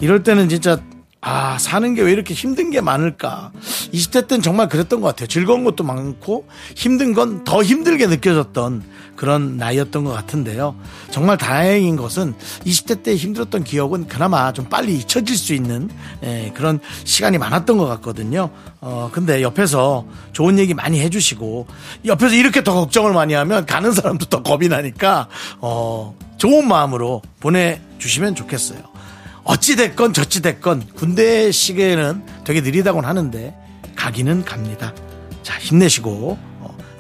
이럴 때는 진짜 아, 사는 게 왜 이렇게 힘든 게 많을까? 20대 때는 정말 그랬던 것 같아요. 즐거운 것도 많고 힘든 건 더 힘들게 느껴졌던 그런 나이였던 것 같은데요. 정말 다행인 것은 20대 때 힘들었던 기억은 그나마 좀 빨리 잊혀질 수 있는 예, 그런 시간이 많았던 것 같거든요. 어, 근데 옆에서 좋은 얘기 많이 해주시고 옆에서 이렇게 더 걱정을 많이 하면 가는 사람도 더 겁이 나니까 어, 좋은 마음으로 보내주시면 좋겠어요. 어찌됐건 저찌됐건 군대 시계는 되게 느리다고는 하는데 가기는 갑니다. 자 힘내시고 어,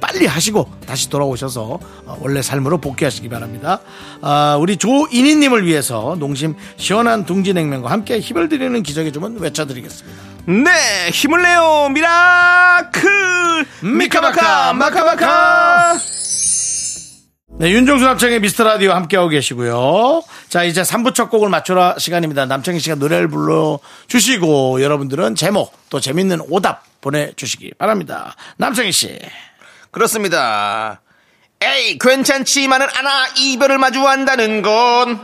빨리 하시고 다시 돌아오셔서 어, 원래 삶으로 복귀하시기 바랍니다. 아, 우리 조인희님을 위해서 농심 시원한 둥지냉면과 함께 힘을 드리는 기적의 주문 외쳐드리겠습니다. 네, 힘을 내요, 미라클! 미카마카, 마카마카! 네, 윤종수 남창의 미스터 라디오 함께하고 계시고요. 자, 이제 3부 첫 곡을 맞춰라 시간입니다. 남창희 씨가 노래를 불러주시고, 여러분들은 제목, 또 재밌는 오답 보내주시기 바랍니다. 남창희 씨. 그렇습니다. 에이, 괜찮지만은 않아, 이별을 마주한다는 건.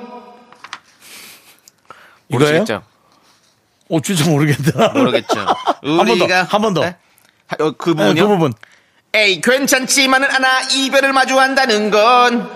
이거예요? 진짜 모르겠다. 모르겠죠. 한번 더, 우리가- 한 번 더. 네? 어, 그 네, 부분이요? 그 부분. 에이, 괜찮지만은 않아, 이별을 마주한다는 건.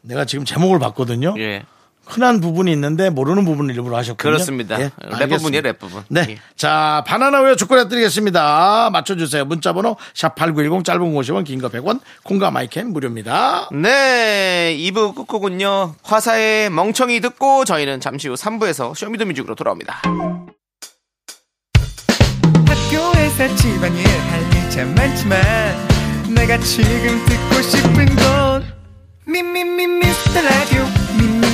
내가 지금 제목을 봤거든요. 예. 흔한 부분이 있는데 모르는 부분을 일부러 하셨군요. 그렇습니다. 예, 랩. 부분이에요, 랩 부분. 네. 예. 자, 바나나 우유 초콜릿 드리겠습니다. 맞춰주세요. 문자번호 샵8910 짧은 거 50원, 긴 거 100원, 콩과 마이케이 무료입니다. 네, 2부 끝곡은요. 화사의 멍청이 듣고 저희는 잠시 후 3부에서 쇼미더뮤직으로 돌아옵니다. 학교에서 집안일 할일참 많지만 내가 지금 듣고 싶은 건 미미미 미스터 라디오 미미미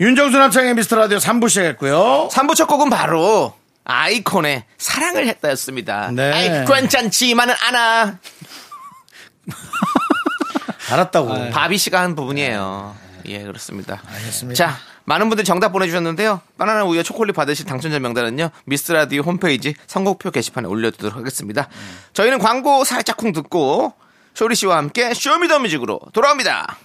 윤정수 남창희의 미스터 라디오 3부 시작했고요. 3부 첫 곡은 바로 아이콘의 사랑을 했다였습니다. 네. 아이, 괜찮지만은 않아. 알았다고. 바비 씨가 한 부분이에요. 예, 그렇습니다. 알겠습니다. 자, 많은 분들이 정답 보내주셨는데요. 바나나 우유 초콜릿 받으실 당첨자 명단은요. 미스터 라디오 홈페이지 선곡표 게시판에 올려두도록 하겠습니다. 저희는 광고 살짝 쿵 듣고 소리 씨와 함께 쇼미더뮤직으로 돌아옵니다.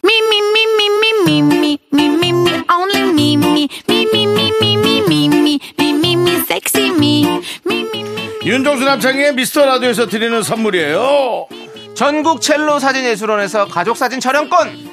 윤정수 남창희의 미스터 라디오에서 드리는 선물이에요. 전국 첼로 사진예술원에서 가족사진 촬영권.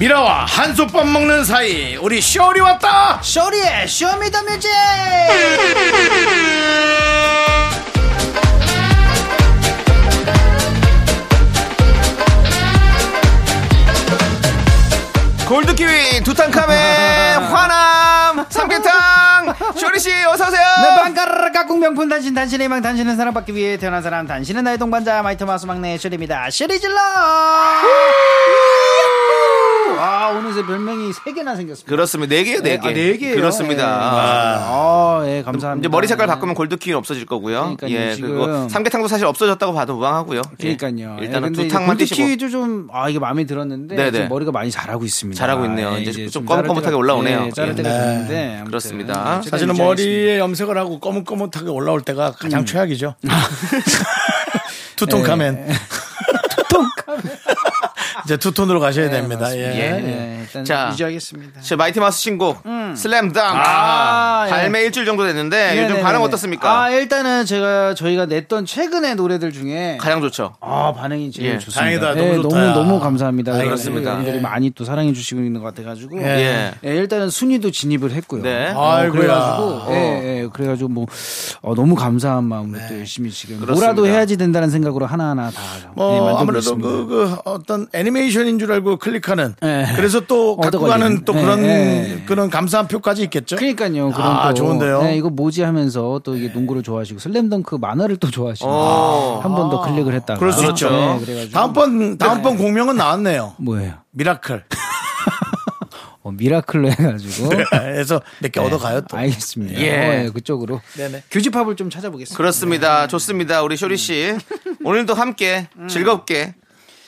미라와 한솥밥 먹는 사이 우리 쇼리 왔다. 쇼리의 쇼미더뮤직 골드키위 두탕카멘 화남 삼계탕. 쇼리씨 어서오세요. 네, 반가르르 각국 명품 단신 단신의 희망 단신은 사랑받기 위해 태어난 사람 단신은 나의 동반자 마이토마스 막내 쇼리입니다. 쇼리 질러 아 오늘 제 별명이 세 개나 생겼습니다 그렇습니다 네 개요 네 개 아, 네 개요. 그렇습니다 아, 예, 감사합니다. 이제 머리 색깔 바꾸면 골드키는 없어질 거고요. 그러니까요, 예, 지금. 그리고 삼계탕도 사실 없어졌다고 봐도 무방하고요. 예. 그러니까요. 일단은 예, 두탕만 이제 드시고 골드키위도 좀, 아, 이게 마음에 들었는데. 네네. 지금 머리가 많이 자라고 있습니다. 잘하고 있네요. 예, 이제 좀 꺼뭇꺼뭇하게 때가- 올라오네요. 예, 자를 예. 때가 네. 됐는데. 아무튼 그렇습니다. 어쨌든 사실은. 머리에 염색을 하고 거뭇거뭇하게 올라올 때가 가장 최악이죠. 투톤카멘. 이제 투톤으로 가셔야 됩니다. 예. 예, 일단 자. 유지하겠습니다. 제 마이티 마스 신곡 슬램덩크 아, 예. 발매 일주일 정도 됐는데 요즘 네네네네. 반응 어떻습니까? 아, 일단은 제가, 저희가 냈던 최근의 노래들 중에. 가장 좋죠. 아, 반응이 제일 예, 좋습니다. 다행이다. 예, 너무 좋다. 너무, 너무 감사합니다. 아, 그렇습니다. 여러분들이 예. 많이 또 사랑해 주시고 있는 것 같아가지고. 예. 예. 예, 일단은 순위도 진입을 했고요. 네. 어, 아이고야. 그래가지고, 예, 예, 그래가지고 뭐, 어, 너무 감사한 마음으로 또 열심히 지금 그렇습니다. 뭐라도 해야지 된다는 생각으로 하나하나 다. 예, 뭐 아무래도. 그, 그 어떤 애니 메이션인 줄 알고 클릭하는 예. 그래서 또 갖고. 가는 또 예, 그런 예. 그런 감사한 표까지 있겠죠. 그러니까요. 그런 아, 또, 좋은데요? 네, 이거 뭐지 하면서 또 이게 농구를 좋아하시고 슬램덩크 만화를 또 좋아하시고 오. 한번 더 클릭을 했다가 그럴 수 있죠. 네, 다음번 다음번 공명은 나왔네요. 뭐예요? 미라클. 어, 미라클로 해가지고 해서 몇개 네, 얻어가요 또. 알겠습니다. 예. 어, 예, 그쪽으로 네네. 교집합을 좀 찾아보겠습니다. 그렇습니다. 좋습니다. 우리 쇼리 씨 오늘도 함께 즐겁게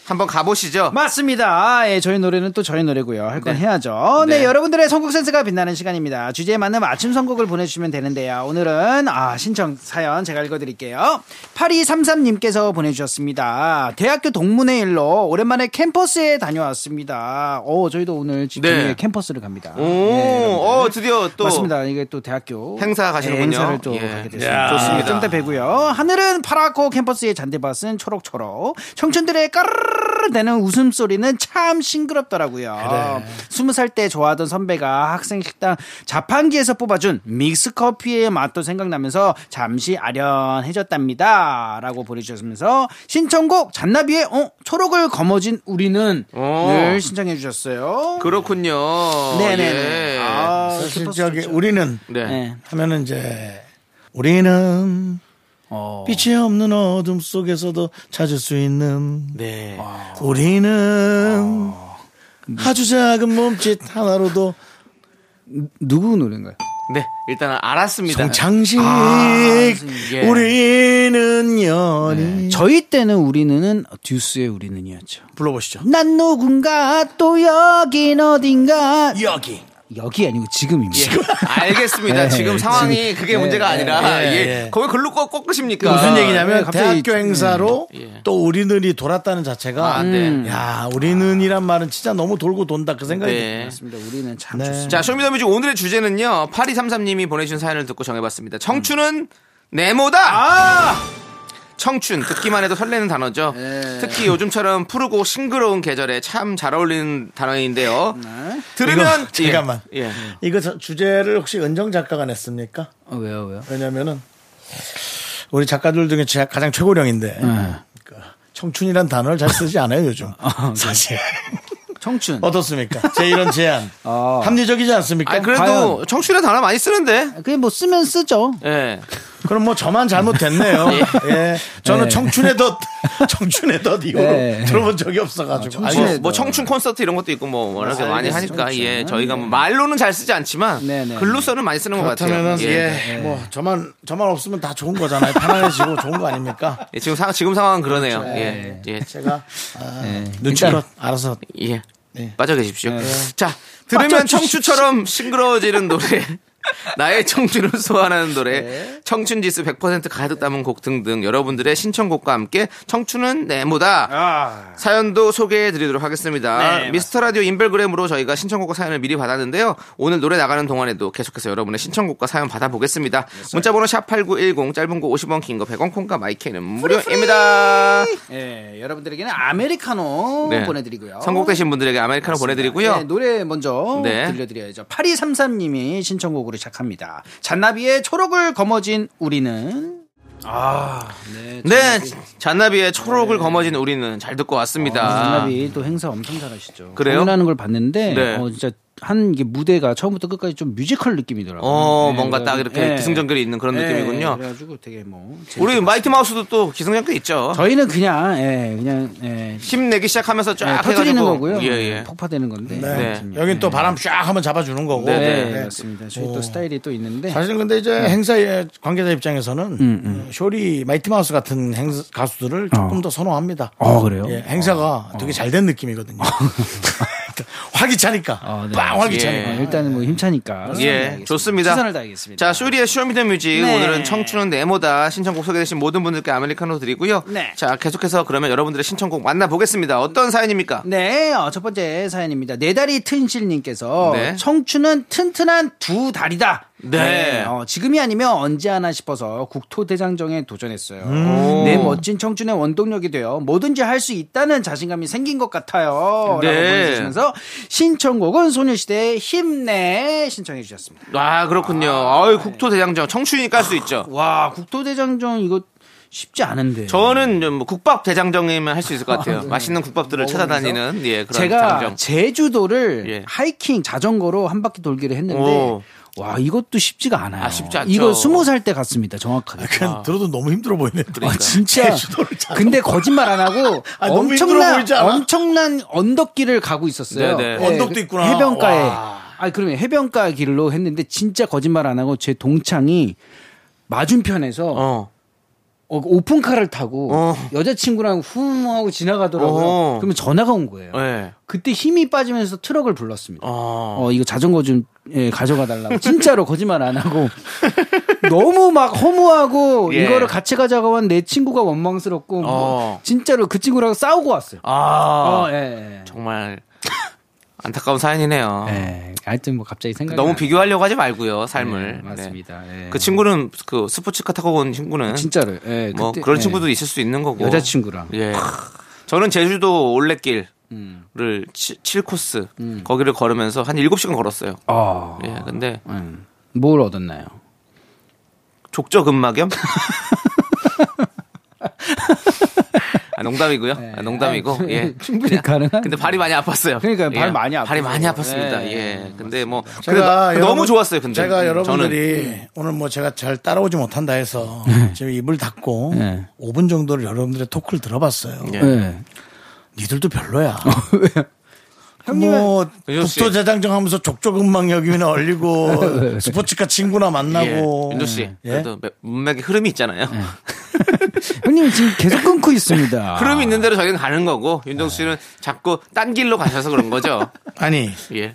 한번 가보시죠. 맞습니다. 아, 예, 저희 노래는 또 저희 노래고요. 할건 해야죠. 네. 네. 여러분들의 선곡 센스가 빛나는 시간입니다. 주제에 맞는 맞춤 선곡을 보내주시면 되는데요. 오늘은 아 신청 사연 제가 읽어드릴게요. 8233님께서 보내주셨습니다. 대학교 동문회 일로 오랜만에 캠퍼스에 다녀왔습니다. 어, 저희도 오늘 집중에 네. 캠퍼스를 갑니다. 오, 네, 여러분들. 어, 드디어 또 맞습니다. 이게 또 대학교 행사 가시는군요. 네, 행사를 또 예. 가게 됐습니다. 야. 좋습니다. 좀 이따 뵈고요. 하늘은 파랗고 캠퍼스의 잔디밭은 초록초록. 청춘들의 까르르 되는 웃음소리는 참 싱그럽더라고요. 스무 살때 좋아하던 선배가 학생 식당 자판기에서 뽑아준 믹스 커피의 맛도 생각나면서 잠시 아련해졌답니다. 라고 보내주셨으면서 신청곡 잔나비의 어, 초록을 거머쥔 우리는 오. 늘 신청해 주셨어요. 그렇군요. 네네네. 예. 아, 사실 저기. 우리는 네. 네. 하면은 이제 우리는 어. 빛이 없는 어둠 속에서도 찾을 수 있는 네. 우리는 아주 작은 몸짓 하나로도 누구 노래인가요? 네. 일단은 알았습니다. 송창식 예. 우리는 연인 저희 때는 우리는 듀스의 우리는이었죠. 불러보시죠 난 누군가 또 여긴 어딘가 여기 여기 아니고 지금입니다. 예. 알겠습니다. 네, 지금 상황이 그게 문제가 아니라 예, 예. 예. 거기 글로 꺾- 꺾으십니까? 무슨 얘기냐면 네, 갑자기 대학교 행사로 예. 또 우리는이 돌았다는 자체가 아, 네. 야 우리는이란 말은 진짜 너무 돌고 돈다 그 생각이 네. 맞습니다. 우리는 참 네. 좋습니다. 자, 쇼미더뮤직 오늘의 주제는요. 8233님이 보내주신 사연을 듣고 정해봤습니다. 청춘은 네모다! 아! 청춘, 듣기만 해도 설레는 단어죠. 네. 특히 요즘처럼 푸르고 싱그러운 계절에 참 잘 어울리는 단어인데요. 네. 들으면. 이거 잠깐만. 예. 예. 이거 저- 주제를 혹시 은정 작가가 냈습니까? 어, 왜요, 왜요? 왜냐면은 우리 작가들 중에 제- 가장 최고령인데 네. 그 청춘이란 단어를 잘 쓰지 않아요 요즘 사실 청춘. 어떻습니까? 제 이런 제안 어. 합리적이지 않습니까? 아, 그래도 과연- 청춘이라는 단어 많이 쓰는데. 그게 뭐 쓰면 쓰죠. 예. 그럼 뭐 저만 잘못됐네요. 예, 저는 네. 청춘의 덫, 청춘의 덫 이거 네. 들어본 적이 없어가지고. 청춘의 뭐, 알겠- 뭐 청춘 콘서트 이런 것도 있고 뭐 워낙에 많이 알겠습니다. 하니까 예 청춘. 저희가 뭐 말로는 잘 쓰지 않지만 네, 네. 글로서는 많이 쓰는 것 같아요. 그렇다면은 예. 예, 뭐 저만 저만 없으면 다 좋은 거잖아요. 편안해지고 좋은 거 아닙니까? 예, 지금 상 지금 상황은 그러네요. 그렇죠. 예. 예. 제가 아, 네. 눈치껏 알아서 예. 네. 빠져 계십시오. 자, 들으면 청춘처럼 싱그러워지는 노래. 나의 청춘을 소환하는 노래, 네. 청춘 지수 100% 가득 담은 곡 등등 여러분들의 신청곡과 함께 청춘은 네모다 아. 사연도 소개해 드리도록 하겠습니다. 네, 미스터 라디오 인별그램으로 저희가 신청곡과 사연을 미리 받았는데요. 오늘 노래 나가는 동안에도 계속해서 여러분의 신청곡과 사연 받아보겠습니다. 문자번호 샵8910 짧은 거 50원 긴 거 100원 콩과 마이크는 무료입니다. 예, 여러분들에게는 아메리카노 네. 보내드리고요. 선곡되신 분들에게 아메리카노 보내드리고요. 네, 노래 먼저 네. 들려드려야죠. 8233님이 신청곡으로 시작합니다. 잔나비의 초록을 거머쥔 우리는 아, 네. 네, 잔나비의 초록을 거머쥔 우리는 잘 듣고 왔습니다. 아, 잔나비 또 행사 엄청 잘하시죠. 그래요? 공연하는 걸 봤는데 네. 어, 진짜 한 이게 무대가 처음부터 끝까지 좀 뮤지컬 느낌이더라고요. 어, 네, 뭔가 딱 그래가지고- 이렇게 네. 기승전결이 있는 그런 네, 느낌이군요. 그래가지고 되게 뭐 우리 마이티 마우스도 또 기승전결 있죠. 저희는 그냥 예, 그냥 예, 힘 내기 시작하면서 쫙 예, 터트리는 거고요. 예, 예. 폭파되는 건데. 네. 네. 여긴 또 바람 쫙 한번 잡아주는 거고. 네, 네, 네. 맞습니다. 저희 또 스타일이 또 있는데. 사실 근데 이제 행사의 관계자 입장에서는 어, 쇼리 마이티 마우스 같은 행사- 가수들을 조금 더 선호합니다. 어, 그래요? 예, 행사가 되게 잘 된 느낌이거든요. 활기차니까. 어, 네. 빵 활기차니까. 어, 일단은 뭐 힘차니까. 예. 좋습니다. 최선을 다하겠습니다. 자, 쇼리의 쇼미더뮤직 네. 오늘은 청춘은 네모다 신청곡 소개되신 모든 분들께 아메리카노 드리고요. 네. 자, 계속해서 그러면 여러분들의 신청곡 만나보겠습니다. 어떤 사연입니까? 네, 어, 첫 번째 사연입니다. 네 다리 튼실님께서 네. 청춘은 튼튼한 두 다리다. 네. 어, 지금이 아니면 언제 하나 싶어서 국토대장정에 도전했어요. 음. 내 멋진 청춘의 원동력이 되어 뭐든지 할 수 있다는 자신감이 생긴 것 같아요. 네. 라고 보내주시면서 신청곡은 소녀시대의 힘내 신청해 주셨습니다. 아, 그렇군요. 아유, 국토대장정. 청춘이 깔수 있죠. 와, 국토대장정 이거 쉽지 않은데. 저는 뭐 국밥 대장정이면 할 수 있을 것 같아요. 맛있는 국밥들을 찾아다니는 예, 그런 제가 장정. 제주도를 예. 하이킹 자전거로 한 바퀴 돌기를 했는데 오. 와 이것도 쉽지가 않아요. 아, 쉽지 않죠. 이거 스무 살 때 갔습니다. 정확하게. 그냥 들어도 너무 힘들어 보이네. 아, 진짜. 제주도를 자전거. 근데 거짓말 안 하고 아, 엄청난? 엄청난 언덕길을 가고 있었어요. 네네. 언덕도 있구나. 해변가에. 와. 아 그러면 해변가 길로 했는데 진짜 거짓말 안 하고 제 동창이 맞은편에서 어. 어, 오픈카를 타고 어. 여자친구랑 후 하고 지나가더라고요. 어. 그러면 전화가 온 거예요. 예. 그때 힘이 빠지면서 트럭을 불렀습니다. 어. 어, 이거 자전거 좀, 예, 가져가 달라고. 진짜로 거짓말 안 하고. 너무 막 허무하고, 예. 이거를 같이 가자고 한 내 친구가 원망스럽고, 뭐 어. 진짜로 그 친구랑 싸우고 왔어요. 아. 어, 예, 예. 정말 안타까운 사연이네요. 예, 하여튼 뭐 갑자기 생각이. 너무 나- 비교하려고 하지 말고요, 삶을. 네, 맞습니다. 네. 예. 그 친구는 그 스포츠카 타고 온 친구는 진짜로, 예. 뭐 그때, 그런 예. 친구도 있을 수 있는 거고. 여자친구랑. 예. 저는 제주도 올레길을 음. 7, 코스 거기를 걸으면서 한 7시간 걸었어요. 아. 예. 근데 음. 뭘 얻었나요? 족저근막염? 아, 농담이고요. 아, 농담이고. 네. 예. 충분히 가능한. 근데 발이 많이 아팠어요. 그러니까요, 발 예. 많이 발이 아프죠. 많이 아팠습니다. 예. 예. 근데 뭐 제가 근데 너무 여러분- 좋았어요. 근데 제가 저는 여러분들이 오늘 뭐 제가 잘 따라오지 못한다 해서 지금 입을 닫고 네. 5분 정도를 여러분들의 토크를 들어봤어요. 예. 예. 니들도 별로야. 뭐 씨. 국토대장정 하면서 족저근막여기나 얼리고 스포츠카 친구나 예. 만나고 윤조 씨. 예? 그래도 매- 문맥에 흐름이 있잖아요. 형님 지금 계속 끊고 있습니다. 흐름이 있는 대로 저희는 가는 거고 윤정 씨는 자꾸 딴 길로 가셔서 그런 거죠. 아니 예.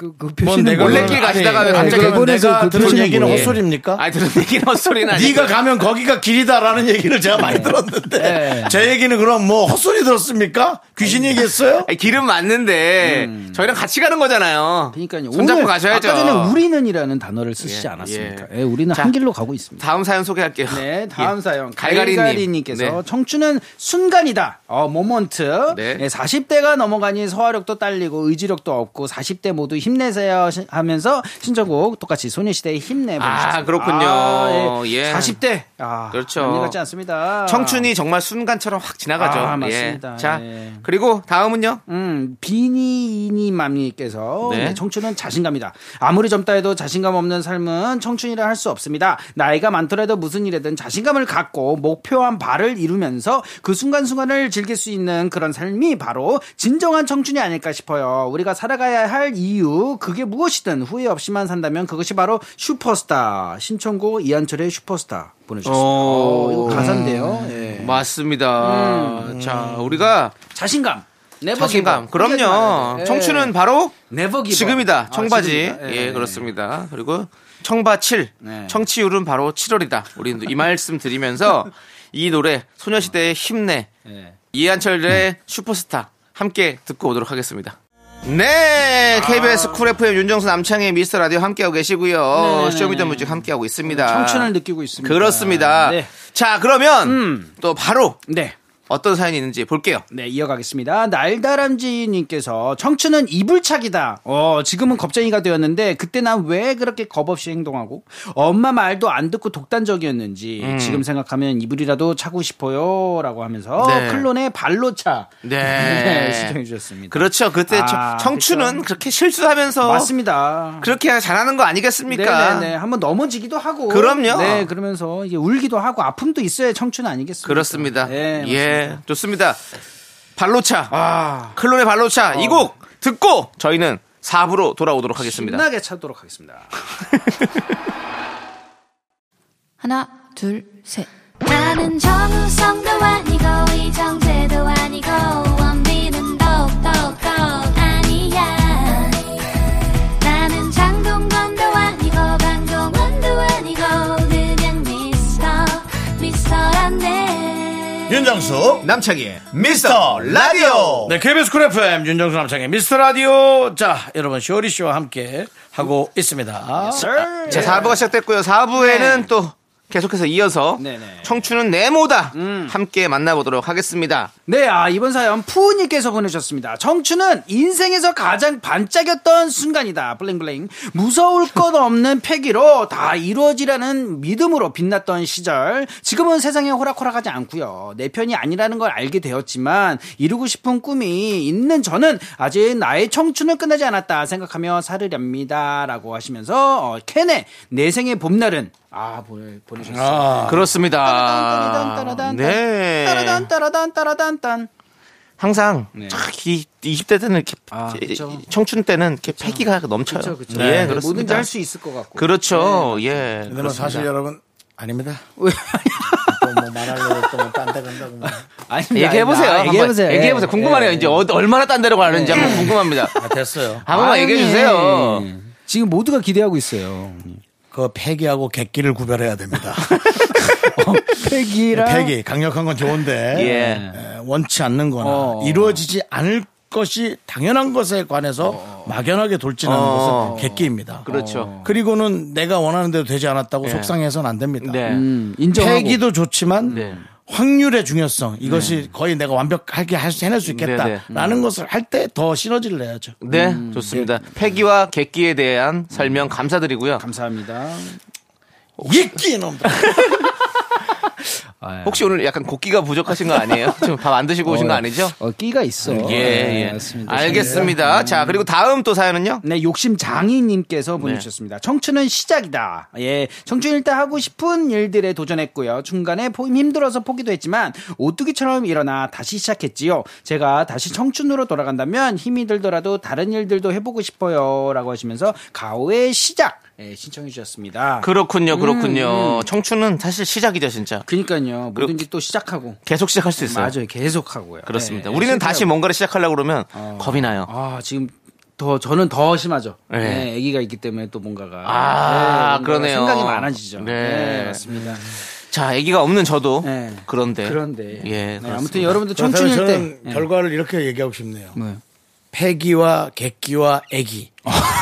그, 그뭔 표시는 몰래 몰래길 가시다가 아니, 갑자기 그러면 일본에서 내가 그 들은 표시는 얘기는 뭐예요? 헛소리입니까? 아니 들은 얘기는 헛소리는 아니고 네가 가면 거기가 길이다라는 얘기를 제가 많이 들었는데 네. 제 얘기는 그럼 뭐 헛소리 들었습니까? 귀신 얘기했어요? 아니, 길은 맞는데 저희랑 같이 가는 거잖아요. 그러니까요. 손잡고 가셔야죠. 아까 전에 우리는이라는 단어를 쓰시지 예, 않았습니까? 예. 예, 우리는 자, 한 길로 가고 있습니다. 다음 사연 소개할게요. 네, 다음 예. 사연 갈갈이님. 갈갈이님께서 네. 청춘은 순간이다. 어, 모먼트. 네. 네. 40대가 넘어가니 소화력도 딸리고 의지력도 없고 40대 모두 힘 내세요 시- 하면서 신청곡 똑같이 소녀시대의 힘내 보내셨습니다. 아, 그렇군요. 아, 예. 40대. 아, 그렇죠. 남일 같지 않습니다. 청춘이 정말 순간처럼 확 지나가죠. 아, 맞습니다. 예. 자, 예. 그리고 다음은요. 음, 비니이니맘님께서 네. 네, 청춘은 자신감이다. 아무리 젊다 해도 자신감 없는 삶은 청춘이라 할 수 없습니다. 나이가 많더라도 무슨 일에든 자신감을 갖고 목표한 바를 이루면서 그 순간순간을 즐길 수 있는 그런 삶이 바로 진정한 청춘이 아닐까 싶어요. 우리가 살아가야 할 이유, 그게 무엇이든 후회 없이만 산다면 그것이 바로 슈퍼스타. 신청곡 이한철의 슈퍼스타 보내주셨습니다. 오. 어, 이거 가사인데요. 예. 맞습니다. 자, 우리가 자신감. 네버 자신감. 그럼요. 돼. 예. 청춘은 바로 네버 기브. 지금이다. 아, 청바지. 지금이다. 예, 그렇습니다. 그리고 청바 7. 네. 청취율은 바로 7월이다. 우리는 이 말씀 드리면서 이 노래 소녀시대의 힘내 예. 이한철의 슈퍼스타 함께 듣고 오도록 하겠습니다. 네, KBS 쿨 FM 윤정수 남창의 미스터 라디오 함께하고 계시고요. 네네네. 쇼미더뮤직 함께하고 있습니다. 청춘을 느끼고 있습니다. 그렇습니다. 네. 자, 그러면 음. 또 바로 네. 어떤 사연이 있는지 볼게요. 네, 이어가겠습니다. 날다람쥐님께서 청춘은 이불착이다. 어, 지금은 겁쟁이가 되었는데 그때 난 왜 그렇게 겁 없이 행동하고 엄마 말도 안 듣고 독단적이었는지 음. 지금 생각하면 이불이라도 차고 싶어요라고 하면서 네. 클론의 발로차 네. 시청해 주셨습니다. 그렇죠. 그때 아, 청- 청춘은 그쵸. 그렇게 실수하면서 맞습니다. 그렇게 잘하는 거 아니겠습니까? 네네네. 한번 넘어지기도 하고. 그럼요. 네, 그러면서 이게 울기도 하고 아픔도 있어야 청춘 아니겠습니까? 그렇습니다. 네, 예, 맞습니다. 좋습니다. 발로차. 아, 클론의 발로차. 이곡 듣고 저희는 4부로 돌아오도록 하겠습니다. 신나게 찾도록 하겠습니다. 하나, 둘, 셋. 나는 정우성도 아니고 이정재도 아니고 윤정수 남창희의 미스터 라디오. 네, KBS 쿨 FM 윤정수 남창희의 미스터 라디오. 자, 여러분 쇼리 씨와 함께 하고 있습니다. 자, 4부가 시작됐고요. 4부에는 또 계속해서 이어서 네 네. 청춘은 네모다 함께 만나보도록 하겠습니다. 네, 아, 이번 사연 푸우님께서 보내주셨습니다. 청춘은 인생에서 가장 반짝였던 순간이다. bling bling. 무서울 것 없는 패기로 다 이루어지라는 믿음으로 빛났던 시절. 지금은 세상에 호락호락하지 않고요. 내 편이 아니라는 걸 알게 되었지만 이루고 싶은 꿈이 있는 저는 아직 나의 청춘은 끝나지 않았다 생각하며 살으렵니다. 라고 하시면서 어, 캔의 내 생에 봄날은 아, 보내, 보내주셨어요. 아, 그렇습니다. 네. 따라단 따라단 따라단 딴. 항상 네. 참이 20대 때는 이렇게 아, 그쵸. 청춘 때는 이렇게 패기가 넘쳐요. 그렇죠, 그렇죠. 예, 네, 그렇습니다. 뭐든지 할 수 있을 것 같고. 그렇죠. 예. 근데 뭐. 사실 여러분 아닙니다. 또뭐 말하려고 또뭐 딴 데 간다고. 뭐. 아닙니다, 얘기해 보세요. 얘기해 보세요. 얘기해 보세요. 궁금하네요. 이제 어- 얼마나 딴 데로 가는지 한번 궁금합니다. 아, 됐어요. 한 번만 얘기해 주세요. 지금 모두가 기대하고 있어요. 그 패기하고 객기를 구별해야 됩니다. 패기랑 패기 강력한 건 좋은데 예. 에, 원치 않는 거나 어. 이루어지지 않을 것이 당연한 것에 관해서 막연하게 돌진하는 어. 것은 객기입니다. 그렇죠. 그리고는 내가 원하는 대로 되지 않았다고 예. 속상해서는 안 됩니다. 네. 음, 인정하고. 패기도 좋지만 네. 확률의 중요성 이것이 거의 내가 완벽하게 해낼 수 네, 네. 있겠다라는 것을 할 때 더 시너지를 내야죠. 네, 좋습니다. 패기와 객기에 대한 설명 감사드리고요. 감사합니다. 이끼 놈들. 혹시 오늘 약간 곡기가 부족하신 거 아니에요? 지금 밥안 드시고 오신 거 아니죠? 어, 끼가 있어. 예, 네, 예. 맞습니다. 알겠습니다. 자, 그리고 다음 또 사연은요? 네, 욕심 장이님께서 보내주셨습니다. 청춘은 시작이다. 예, 청춘 일 때 하고 싶은 일들에 도전했고요. 중간에 포- 힘들어서 포기도 했지만 오뚜기처럼 일어나 다시 시작했지요. 제가 다시 청춘으로 돌아간다면 힘이 들더라도 다른 일들도 해보고 싶어요 라고 하시면서 가오의 시작 예, 신청해 주셨습니다. 그렇군요, 그렇군요. 음, 청춘은 사실 시작이죠, 진짜. 그러니까요. 뭐든지 또 시작하고 계속 시작할 수 있어요. 맞아요. 계속 하고요. 그렇습니다. 예, 우리는 실패하고. 다시 뭔가를 시작하려고 그러면 겁이 나요. 아, 지금 더 저는 더 심하죠. 네. 네. 아기가 있기 때문에 또 뭔가가 아, 네, 뭔가가 그러네요. 생각이 많아지죠. 네. 네, 맞습니다. 자, 아기가 없는 저도 네. 그런데. 그런데 예. 네. 아무튼 여러분들 청춘일 때 저는 네. 결과를 이렇게 얘기하고 싶네요. 폐기와 객기와 애기.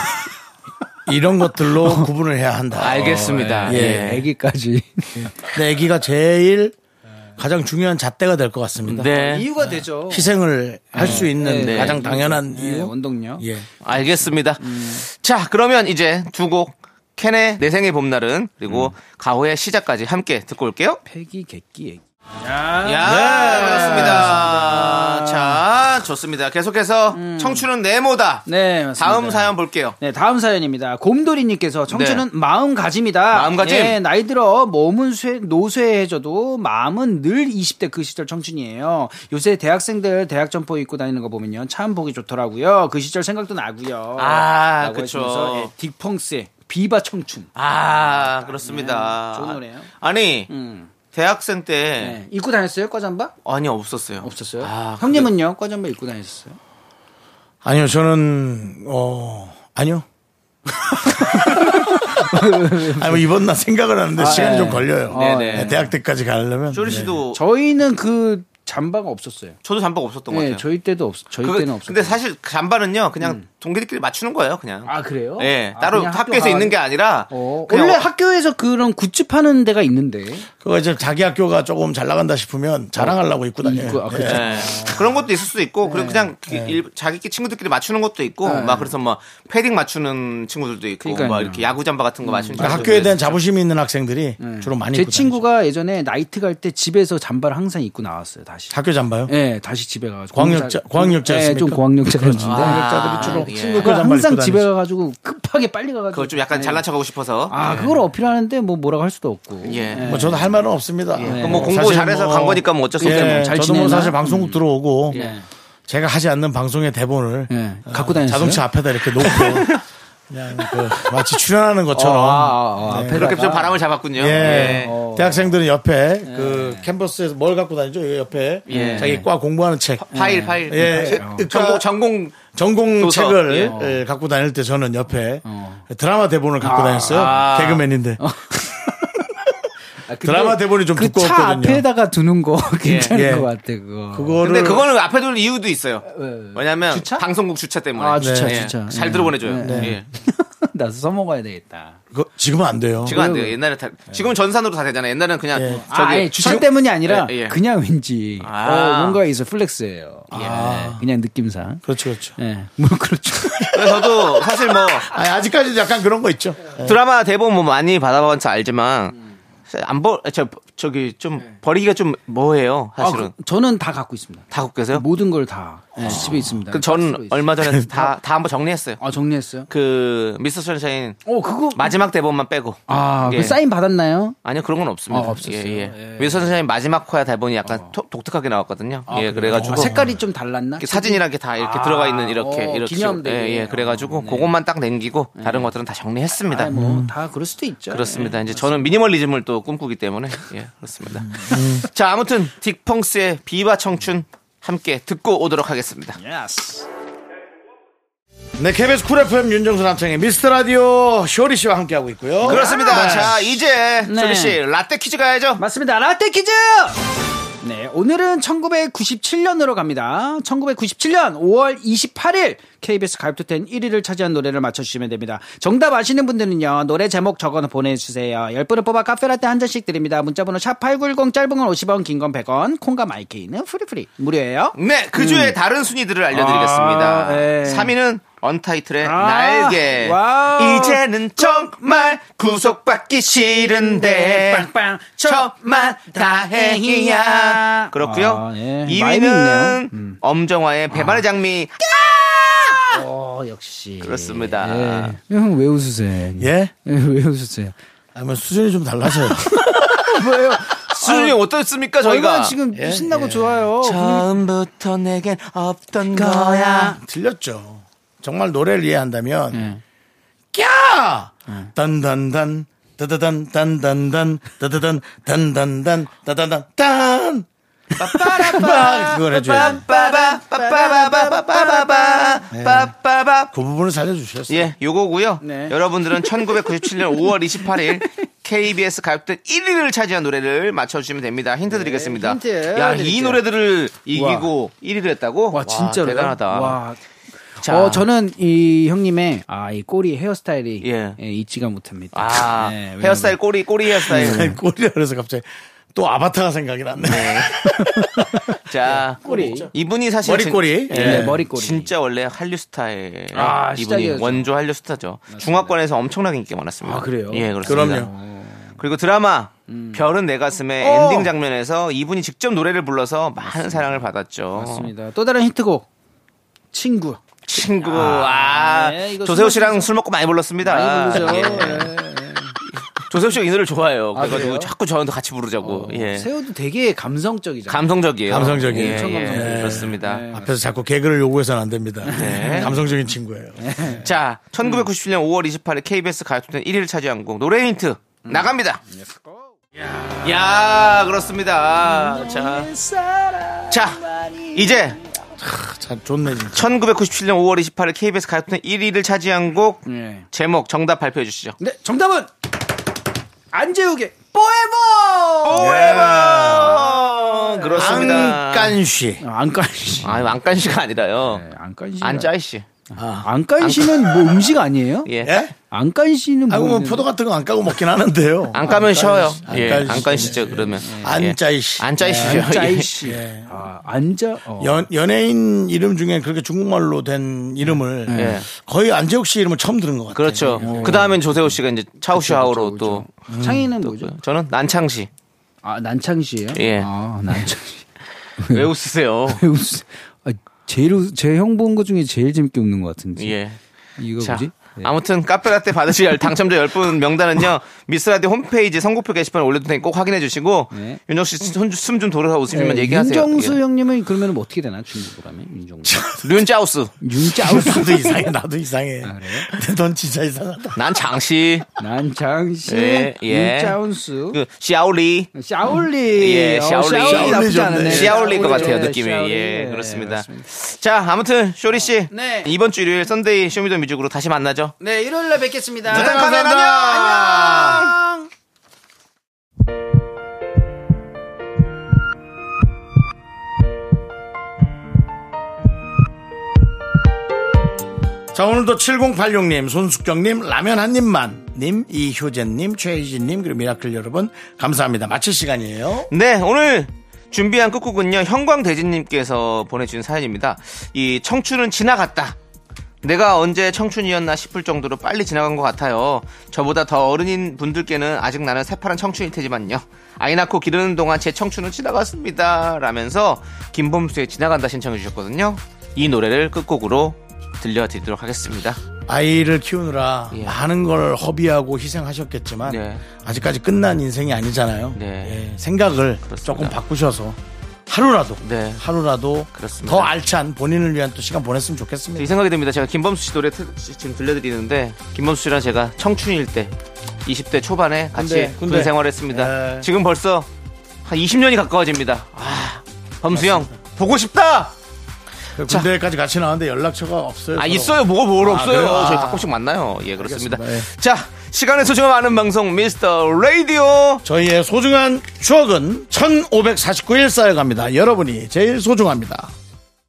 이런 것들로 구분을 해야 한다. 알겠습니다. 예. 예. 아기까지 근데 애기가 제일 가장 중요한 잣대가 될 것 같습니다. 네. 이유가 되죠. 희생을 할 수 있는 네. 가장 당연한 네, 이유. 원동력. 예. 알겠습니다. 음. 자, 그러면 이제 두 곡 캔의 내 생에 봄날은 그리고 음. 가호의 시작까지 함께 듣고 올게요. 패기 객기 애기. 야, 네. 그렇습니다. 자, 좋습니다. 계속해서 청춘은 네모다. 네, 맞습니다. 다음 사연 볼게요. 네, 다음 사연입니다. 곰돌이님께서 청춘은 마음가짐이다. 네. 마음가짐. 예, 나이 들어 몸은 쇠, 노쇠해져도 마음은 늘 20대 그 시절 청춘이에요. 요새 대학생들 대학 점퍼 입고 다니는 거 보면요. 참 보기 좋더라고요. 그 시절 생각도 나고요. 아. 하시면서, 예, 딕펑스의 비바 청춘. 아, 그렇습니다. 네, 좋은 노래예요. 아니, 음. 대학생 때 네. 입고 다녔어요? 과잠바? 아니 없었어요. 없었어요? 아, 형님은요? 과잠바 입고 다녔어요? 아니요, 저는, 어, 아니요. 아니, 뭐 입었나 생각을 하는데 시간이 네. 좀 걸려요. 네네. 네, 대학 때까지 가려면. 쪼리 네. 씨도 저희는 그 잠바가 없었어요. 저도 잠바가 없었던 것 네, 같아요. 저희 때도 없, 저희 그거- 때는 없었어요. 근데 사실 잠바는요, 그냥 동기들끼리 맞추는 거예요, 그냥. 아 그래요? 예, 아, 따로 학교 학교에서 가가지고- 있는 게 아니라 어, 원래 어- 학교에서 그런 굿즈 파는 데가 있는데. 그거 이제 자기 학교가 조금 잘 나간다 싶으면 자랑하려고 입고 다녀요. 입고, 아, 그렇죠. 예. 그런 것도 있을 수도 있고, 네. 그리고 그냥 그 일- 자기 친구들끼리 맞추는 것도 있고, 막 그래서 뭐 패딩 맞추는 친구들도 있고, 그러니까요. 막 이렇게 야구 잠바 같은 거 맞추는 그러니까 친구들도 학교에 대한 있어요. 자부심이 있는 학생들이 주로 많이 제 입고 친구가 예전에 나이트 갈 때 집에서 잠바를 항상 입고 나왔어요. 다시. 다니죠. 학교 잠바요? 예, 다시 집에 가가지고. 고학력자- 공사- 고학력자였습니까? 네, 좀 고학력자였는데. 고학력자들이 주로 예. 친구 그걸 학교 잠바를 항상 입고 집에 다니죠. 가가지고 급하게 빨리 가가지고. 그걸 좀 약간 네. 잘난 척하고 싶어서. 아, 그걸 어필하는데 뭐 뭐라고 할 수도 없고. 예. 뭐 저도 할 말은 없습니다. 그럼 뭐 공부 잘해서 뭐- 간 거니까 뭐 어쩔 수 예, 없겠네. 잘 저도 뭐? 사실 방송국 들어오고 예. 제가 하지 않는 방송의 대본을 예. 어, 갖고 다녔어요? 자동차 앞에다 이렇게 놓고 그냥 그 마치 출연하는 것처럼 어, 아, 아, 아, 네. 그렇게 좀 바람을 잡았군요. 예. 예. 어. 대학생들은 옆에 그 캠퍼스에서 뭘 갖고 다니죠? 이 옆에 예. 자기 과 공부하는 책. 파 일, 파일. 예. 그 전공, 전공. 전공 도서. 책을 예. 예, 갖고 다닐 때 저는 옆에 드라마 대본을 갖고 다녔어요. 아. 개그맨인데. 아, 드라마 대본이 좀 그차 두꺼웠거든요. 앞에다가 두는 거 괜찮을 예. 것 같아, 그거. 그거를 근데 그거는 앞에 둘 이유도 있어요. 왜냐면 주차? 방송국 주차 때문에. 아, 주차, 예. 주차. 잘 예. 들어보내줘요. 네. 예. 나도 써먹어야 되겠다. 그거 지금은 안 돼요. 지금 안 돼요. 옛날에 다, 지금은 전산으로 다 되잖아요. 옛날에는 그냥 예. 아, 저기 아니, 주차 지금- 때문이 아니라 예, 예. 그냥 왠지 아. 어, 뭔가 있어 flex예요. 예. 그냥 느낌상. 그렇죠, 그렇죠. 예. 뭐 그렇죠. 저도 사실 뭐 아니, 아직까지도 약간 그런 거 있죠. 드라마 대본 뭐 많이 받아봐서 알지만 안 버, 저, 저기 좀 버리기가 좀 뭐해요, 아, 사실은. 그, 저는 다 갖고 있습니다. 다 갖고 계세요? 모든 걸다 집에 있습니다. 그 저는. 얼마 전에 다, 다 한번 정리했어요. 아 정리했어요? 그 미스터 선샤인 어 그거 마지막 대본만 빼고. 아, 예. 그 사인 받았나요? 아니요 그런 건 없습니다. 아, 없었어요? 예, 예. 예. 미스터 선샤인 마지막 화야 대본이 약간 토- 독특하게 나왔거든요. 예, 그래가지고 아, 색깔이 좀 달랐나? 사진이랑 이렇게 다 이렇게 들어가 있는 이렇게 어, 이렇게. 예, 예. 그래가지고 그것만 딱 남기고 다른 것들은 다 정리했습니다. 아, 뭐다 그럴 수도 있죠. 그렇습니다. 예. 이제 저는 미니멀리즘을 또 꿈꾸기 때문에 예 그렇습니다. 자 아무튼 딕펑스의 비바 청춘 함께 듣고 오도록 하겠습니다. yes. 네, KBS 쿨 FM 윤정수 남창희의 미스터 라디오 쇼리 씨와 함께하고 있고요. 그렇습니다. 네. 자 이제 네. 쇼리 씨 라떼 퀴즈 가야죠. 맞습니다. 라떼 퀴즈! 네, 오늘은 1997년으로 갑니다. 1997년 5월 28일 KBS 가요톱텐 1위를 차지한 노래를 맞춰주시면 됩니다. 정답 아시는 분들은요, 노래 제목 적어 보내주세요. 10분을 뽑아 카페라떼 한 잔씩 드립니다. 문자번호 샵8910 짧은 건 50원, 긴 건 100원, 콩과 마이케이는 free free. 무료예요. 네, 그 주에 다른 순위들을 알려드리겠습니다. 아, 네. 3위는 언타이틀의 아, 날개. 와우. 이제는 정말 구속받기 싫은데. 빵빵, 천만 다행이야. 그렇고요. 아, 예. 2위는 마임이 있네요. 음. 엄정화의 배반의 장미. 어, 역시. 그렇습니다. 예. 형, 왜 웃으세요? 예? 예, 왜 웃으세요? 아마 수준이 좀 달라서요. 뭐예요? 수준이 어떻습니까, 저희가 저희가? 지금 예, 신나고 예. 좋아요. 처음부터 내겐 없던 거야. 틀렸죠. 정말 노래를 이해한다면 예. 꺄! 딴단단 따다단 딴단단 따다단 단단단 따다단 딴 빠빠 그걸 해줘요. 빠바바 그 부분을 살려주셨어요. 예, 요거고요. 네. 여러분들은 1997년 5월 28일 KBS 가요톱 1위를 차지한 노래를 맞춰주시면 됩니다. 힌트 드리겠습니다. 네, 힌트 야, 이 드릴게요. 노래들을 이기고 1위를 했다고? 와 진짜로 대단하다. 와. 자. 어 저는 이 형님의 아 이 꼬리 헤어스타일이 예. 예, 잊지가 못합니다. 아, 네, 헤어스타일 꼬리 꼬리 헤어스타일. 아니, 꼴이라 그래서 갑자기 또 아바타가 생각이 났네. 자, 꼬리. 이분이 사실 머리꼬리. 진- 예. 네, 머리꼬리. 진짜 원래 한류 스타일. 아, 이분이 시작이었죠. 원조 한류 스타죠. 중화권에서 엄청나게 인기가 많았습니다. 아, 그래요? 예, 그렇습니다. 그럼요. 그리고 드라마 별은 내 가슴에 어. 엔딩 장면에서 이분이 직접 노래를 불러서 많은 사랑을 받았죠. 맞습니다. 또 다른 히트곡 친구. 친구, 아, 네, 이거 조세호 술 씨랑 술 먹고 많이 불렀습니다. 많이 부르죠. 예. 예. 조세호 씨가 이 노래를 좋아해요. 아, 그래가지고 그래요? 자꾸 저한테 같이 부르자고. 예. 세호도 되게 감성적이잖아요. 감성적이에요. 감성적이에요. 예, 엄청 예, 감성적이에요. 그렇습니다. 네. 앞에서 자꾸 개그를 요구해서는 안 됩니다. 네. 감성적인 친구예요. 자, 1997년 5월 28일 KBS 가요톱텐 1위를 차지한 곡 노래 힌트 나갑니다. 야, 그렇습니다. 자, 자, 이제 참 좋네 진짜. 1997년 5월 28일 KBS 가요톱텐 1위를 차지한 곡 예. 제목 정답 발표해 주시죠. 네, 정답은 안재욱의 포에버. 어, 그렇습니다. 안깐쉬. 아, 안간시. 아, 안간씨가 아니라요. 네, 안간시. 안짜이씨. 안간시는 뭐 음식 아니에요? 예. 예? 안간시는 아이고 뭐뭐 포도 같은 거 안 까고 먹긴 하는데요. 안 까면 쉬어요. 안 예, 까시죠. 안 까시죠, 그러면. 안짜이씨. 안짜이씨죠. 안짜이씨. 예. 아, 안자. 어. 연, 연예인 이름 중에 그렇게 중국말로 된 이름을 예. 거의 안재욱 씨 이름을 처음 들은 것 같아요. 그렇죠. 그 다음엔 조세호 씨가 이제 차우슈하우로 또. 창희는 뭐죠? 저는 난창씨. 아, 난창시예요? 예. 아, 난창시. 왜 웃으세요? 웃- 아, 제일 제형 본 거 중에 제일 재밌게 웃는 것 같은데. 예. 이거 자, 뭐지? 네. 아무튼 카페라떼 받으실 당첨자 10분 명단은요. 미스라디오 홈페이지 선곡표 게시판에 올려둘 테니 꼭 확인해 주시고 네. 윤정 씨숨좀 돌아서 웃으시면 네, 얘기하세요. 윤정수 형님은 그러면 뭐 어떻게 되나 중국어로 하면 윤정수. 예. 륜짜우스. 윤짜우스. 나도 이상해, 나도 이상해. 아, 넌 진짜 이상하다. 난 장씨. 난창시. 예, 예. 윤짜운스. 그 샤오리. 샤올리. 예, 어, 샤올리. 샤올리 나쁘지 좋네. 않은데. 시아올릴 것 같아요, 예, 느낌이. 예, 예, 그렇습니다. 맞습니다. 자, 아무튼, 쇼리 씨. 네. 이번 주 일요일 썬데이 쇼미더뮤직으로 다시 만나죠. 네, 일요일에 뵙겠습니다. 네, 감사합니다. 안녕. 자, 오늘도 7086님, 손숙경님, 라면 한 입만, 님, 이효재님, 최희진님, 그리고 미라클 여러분, 감사합니다. 마칠 시간이에요. 네, 오늘 준비한 끝곡은요, 형광대진님께서 보내주신 사연입니다. 이 청춘은 지나갔다. 내가 언제 청춘이었나 싶을 정도로 빨리 지나간 것 같아요. 저보다 더 어른인 분들께는 아직 나는 새파란 청춘일 테지만요. 아이 낳고 기르는 동안 제 청춘은 지나갔습니다. 라면서 김범수의 지나간다 신청해 주셨거든요. 이 노래를 끝곡으로 들려드리도록 하겠습니다. 아이를 키우느라 예. 많은 걸 허비하고 희생하셨겠지만, 네. 아직까지 끝난 인생이 아니잖아요. 네. 예, 생각을 그렇습니다. 조금 바꾸셔서, 하루라도, 네. 하루라도 그렇습니다. 더 알찬 본인을 위한 또 시간 보냈으면 좋겠습니다. 이 생각이 듭니다. 제가 김범수 씨 노래 트- 지금 들려드리는데 김범수 씨랑 제가 청춘일 때 20대 초반에 같이 군대, 군대. 군 생활했습니다. 네. 지금 벌써 한 20년이 가까워집니다. 아, 범수 형 보고 싶다. 그 군대까지 같이 나왔는데 연락처가 없어요. 아 서로. 있어요. 뭐가 뭘 아, 없어요. 그래요? 아. 저희 가끔씩 만나요. 예 그렇습니다. 알겠습니다. 자 시간의 소중함 아는 방송 미스터 라디오. 저희의 소중한 추억은 1549일 쌓여갑니다. 여러분이 제일 소중합니다.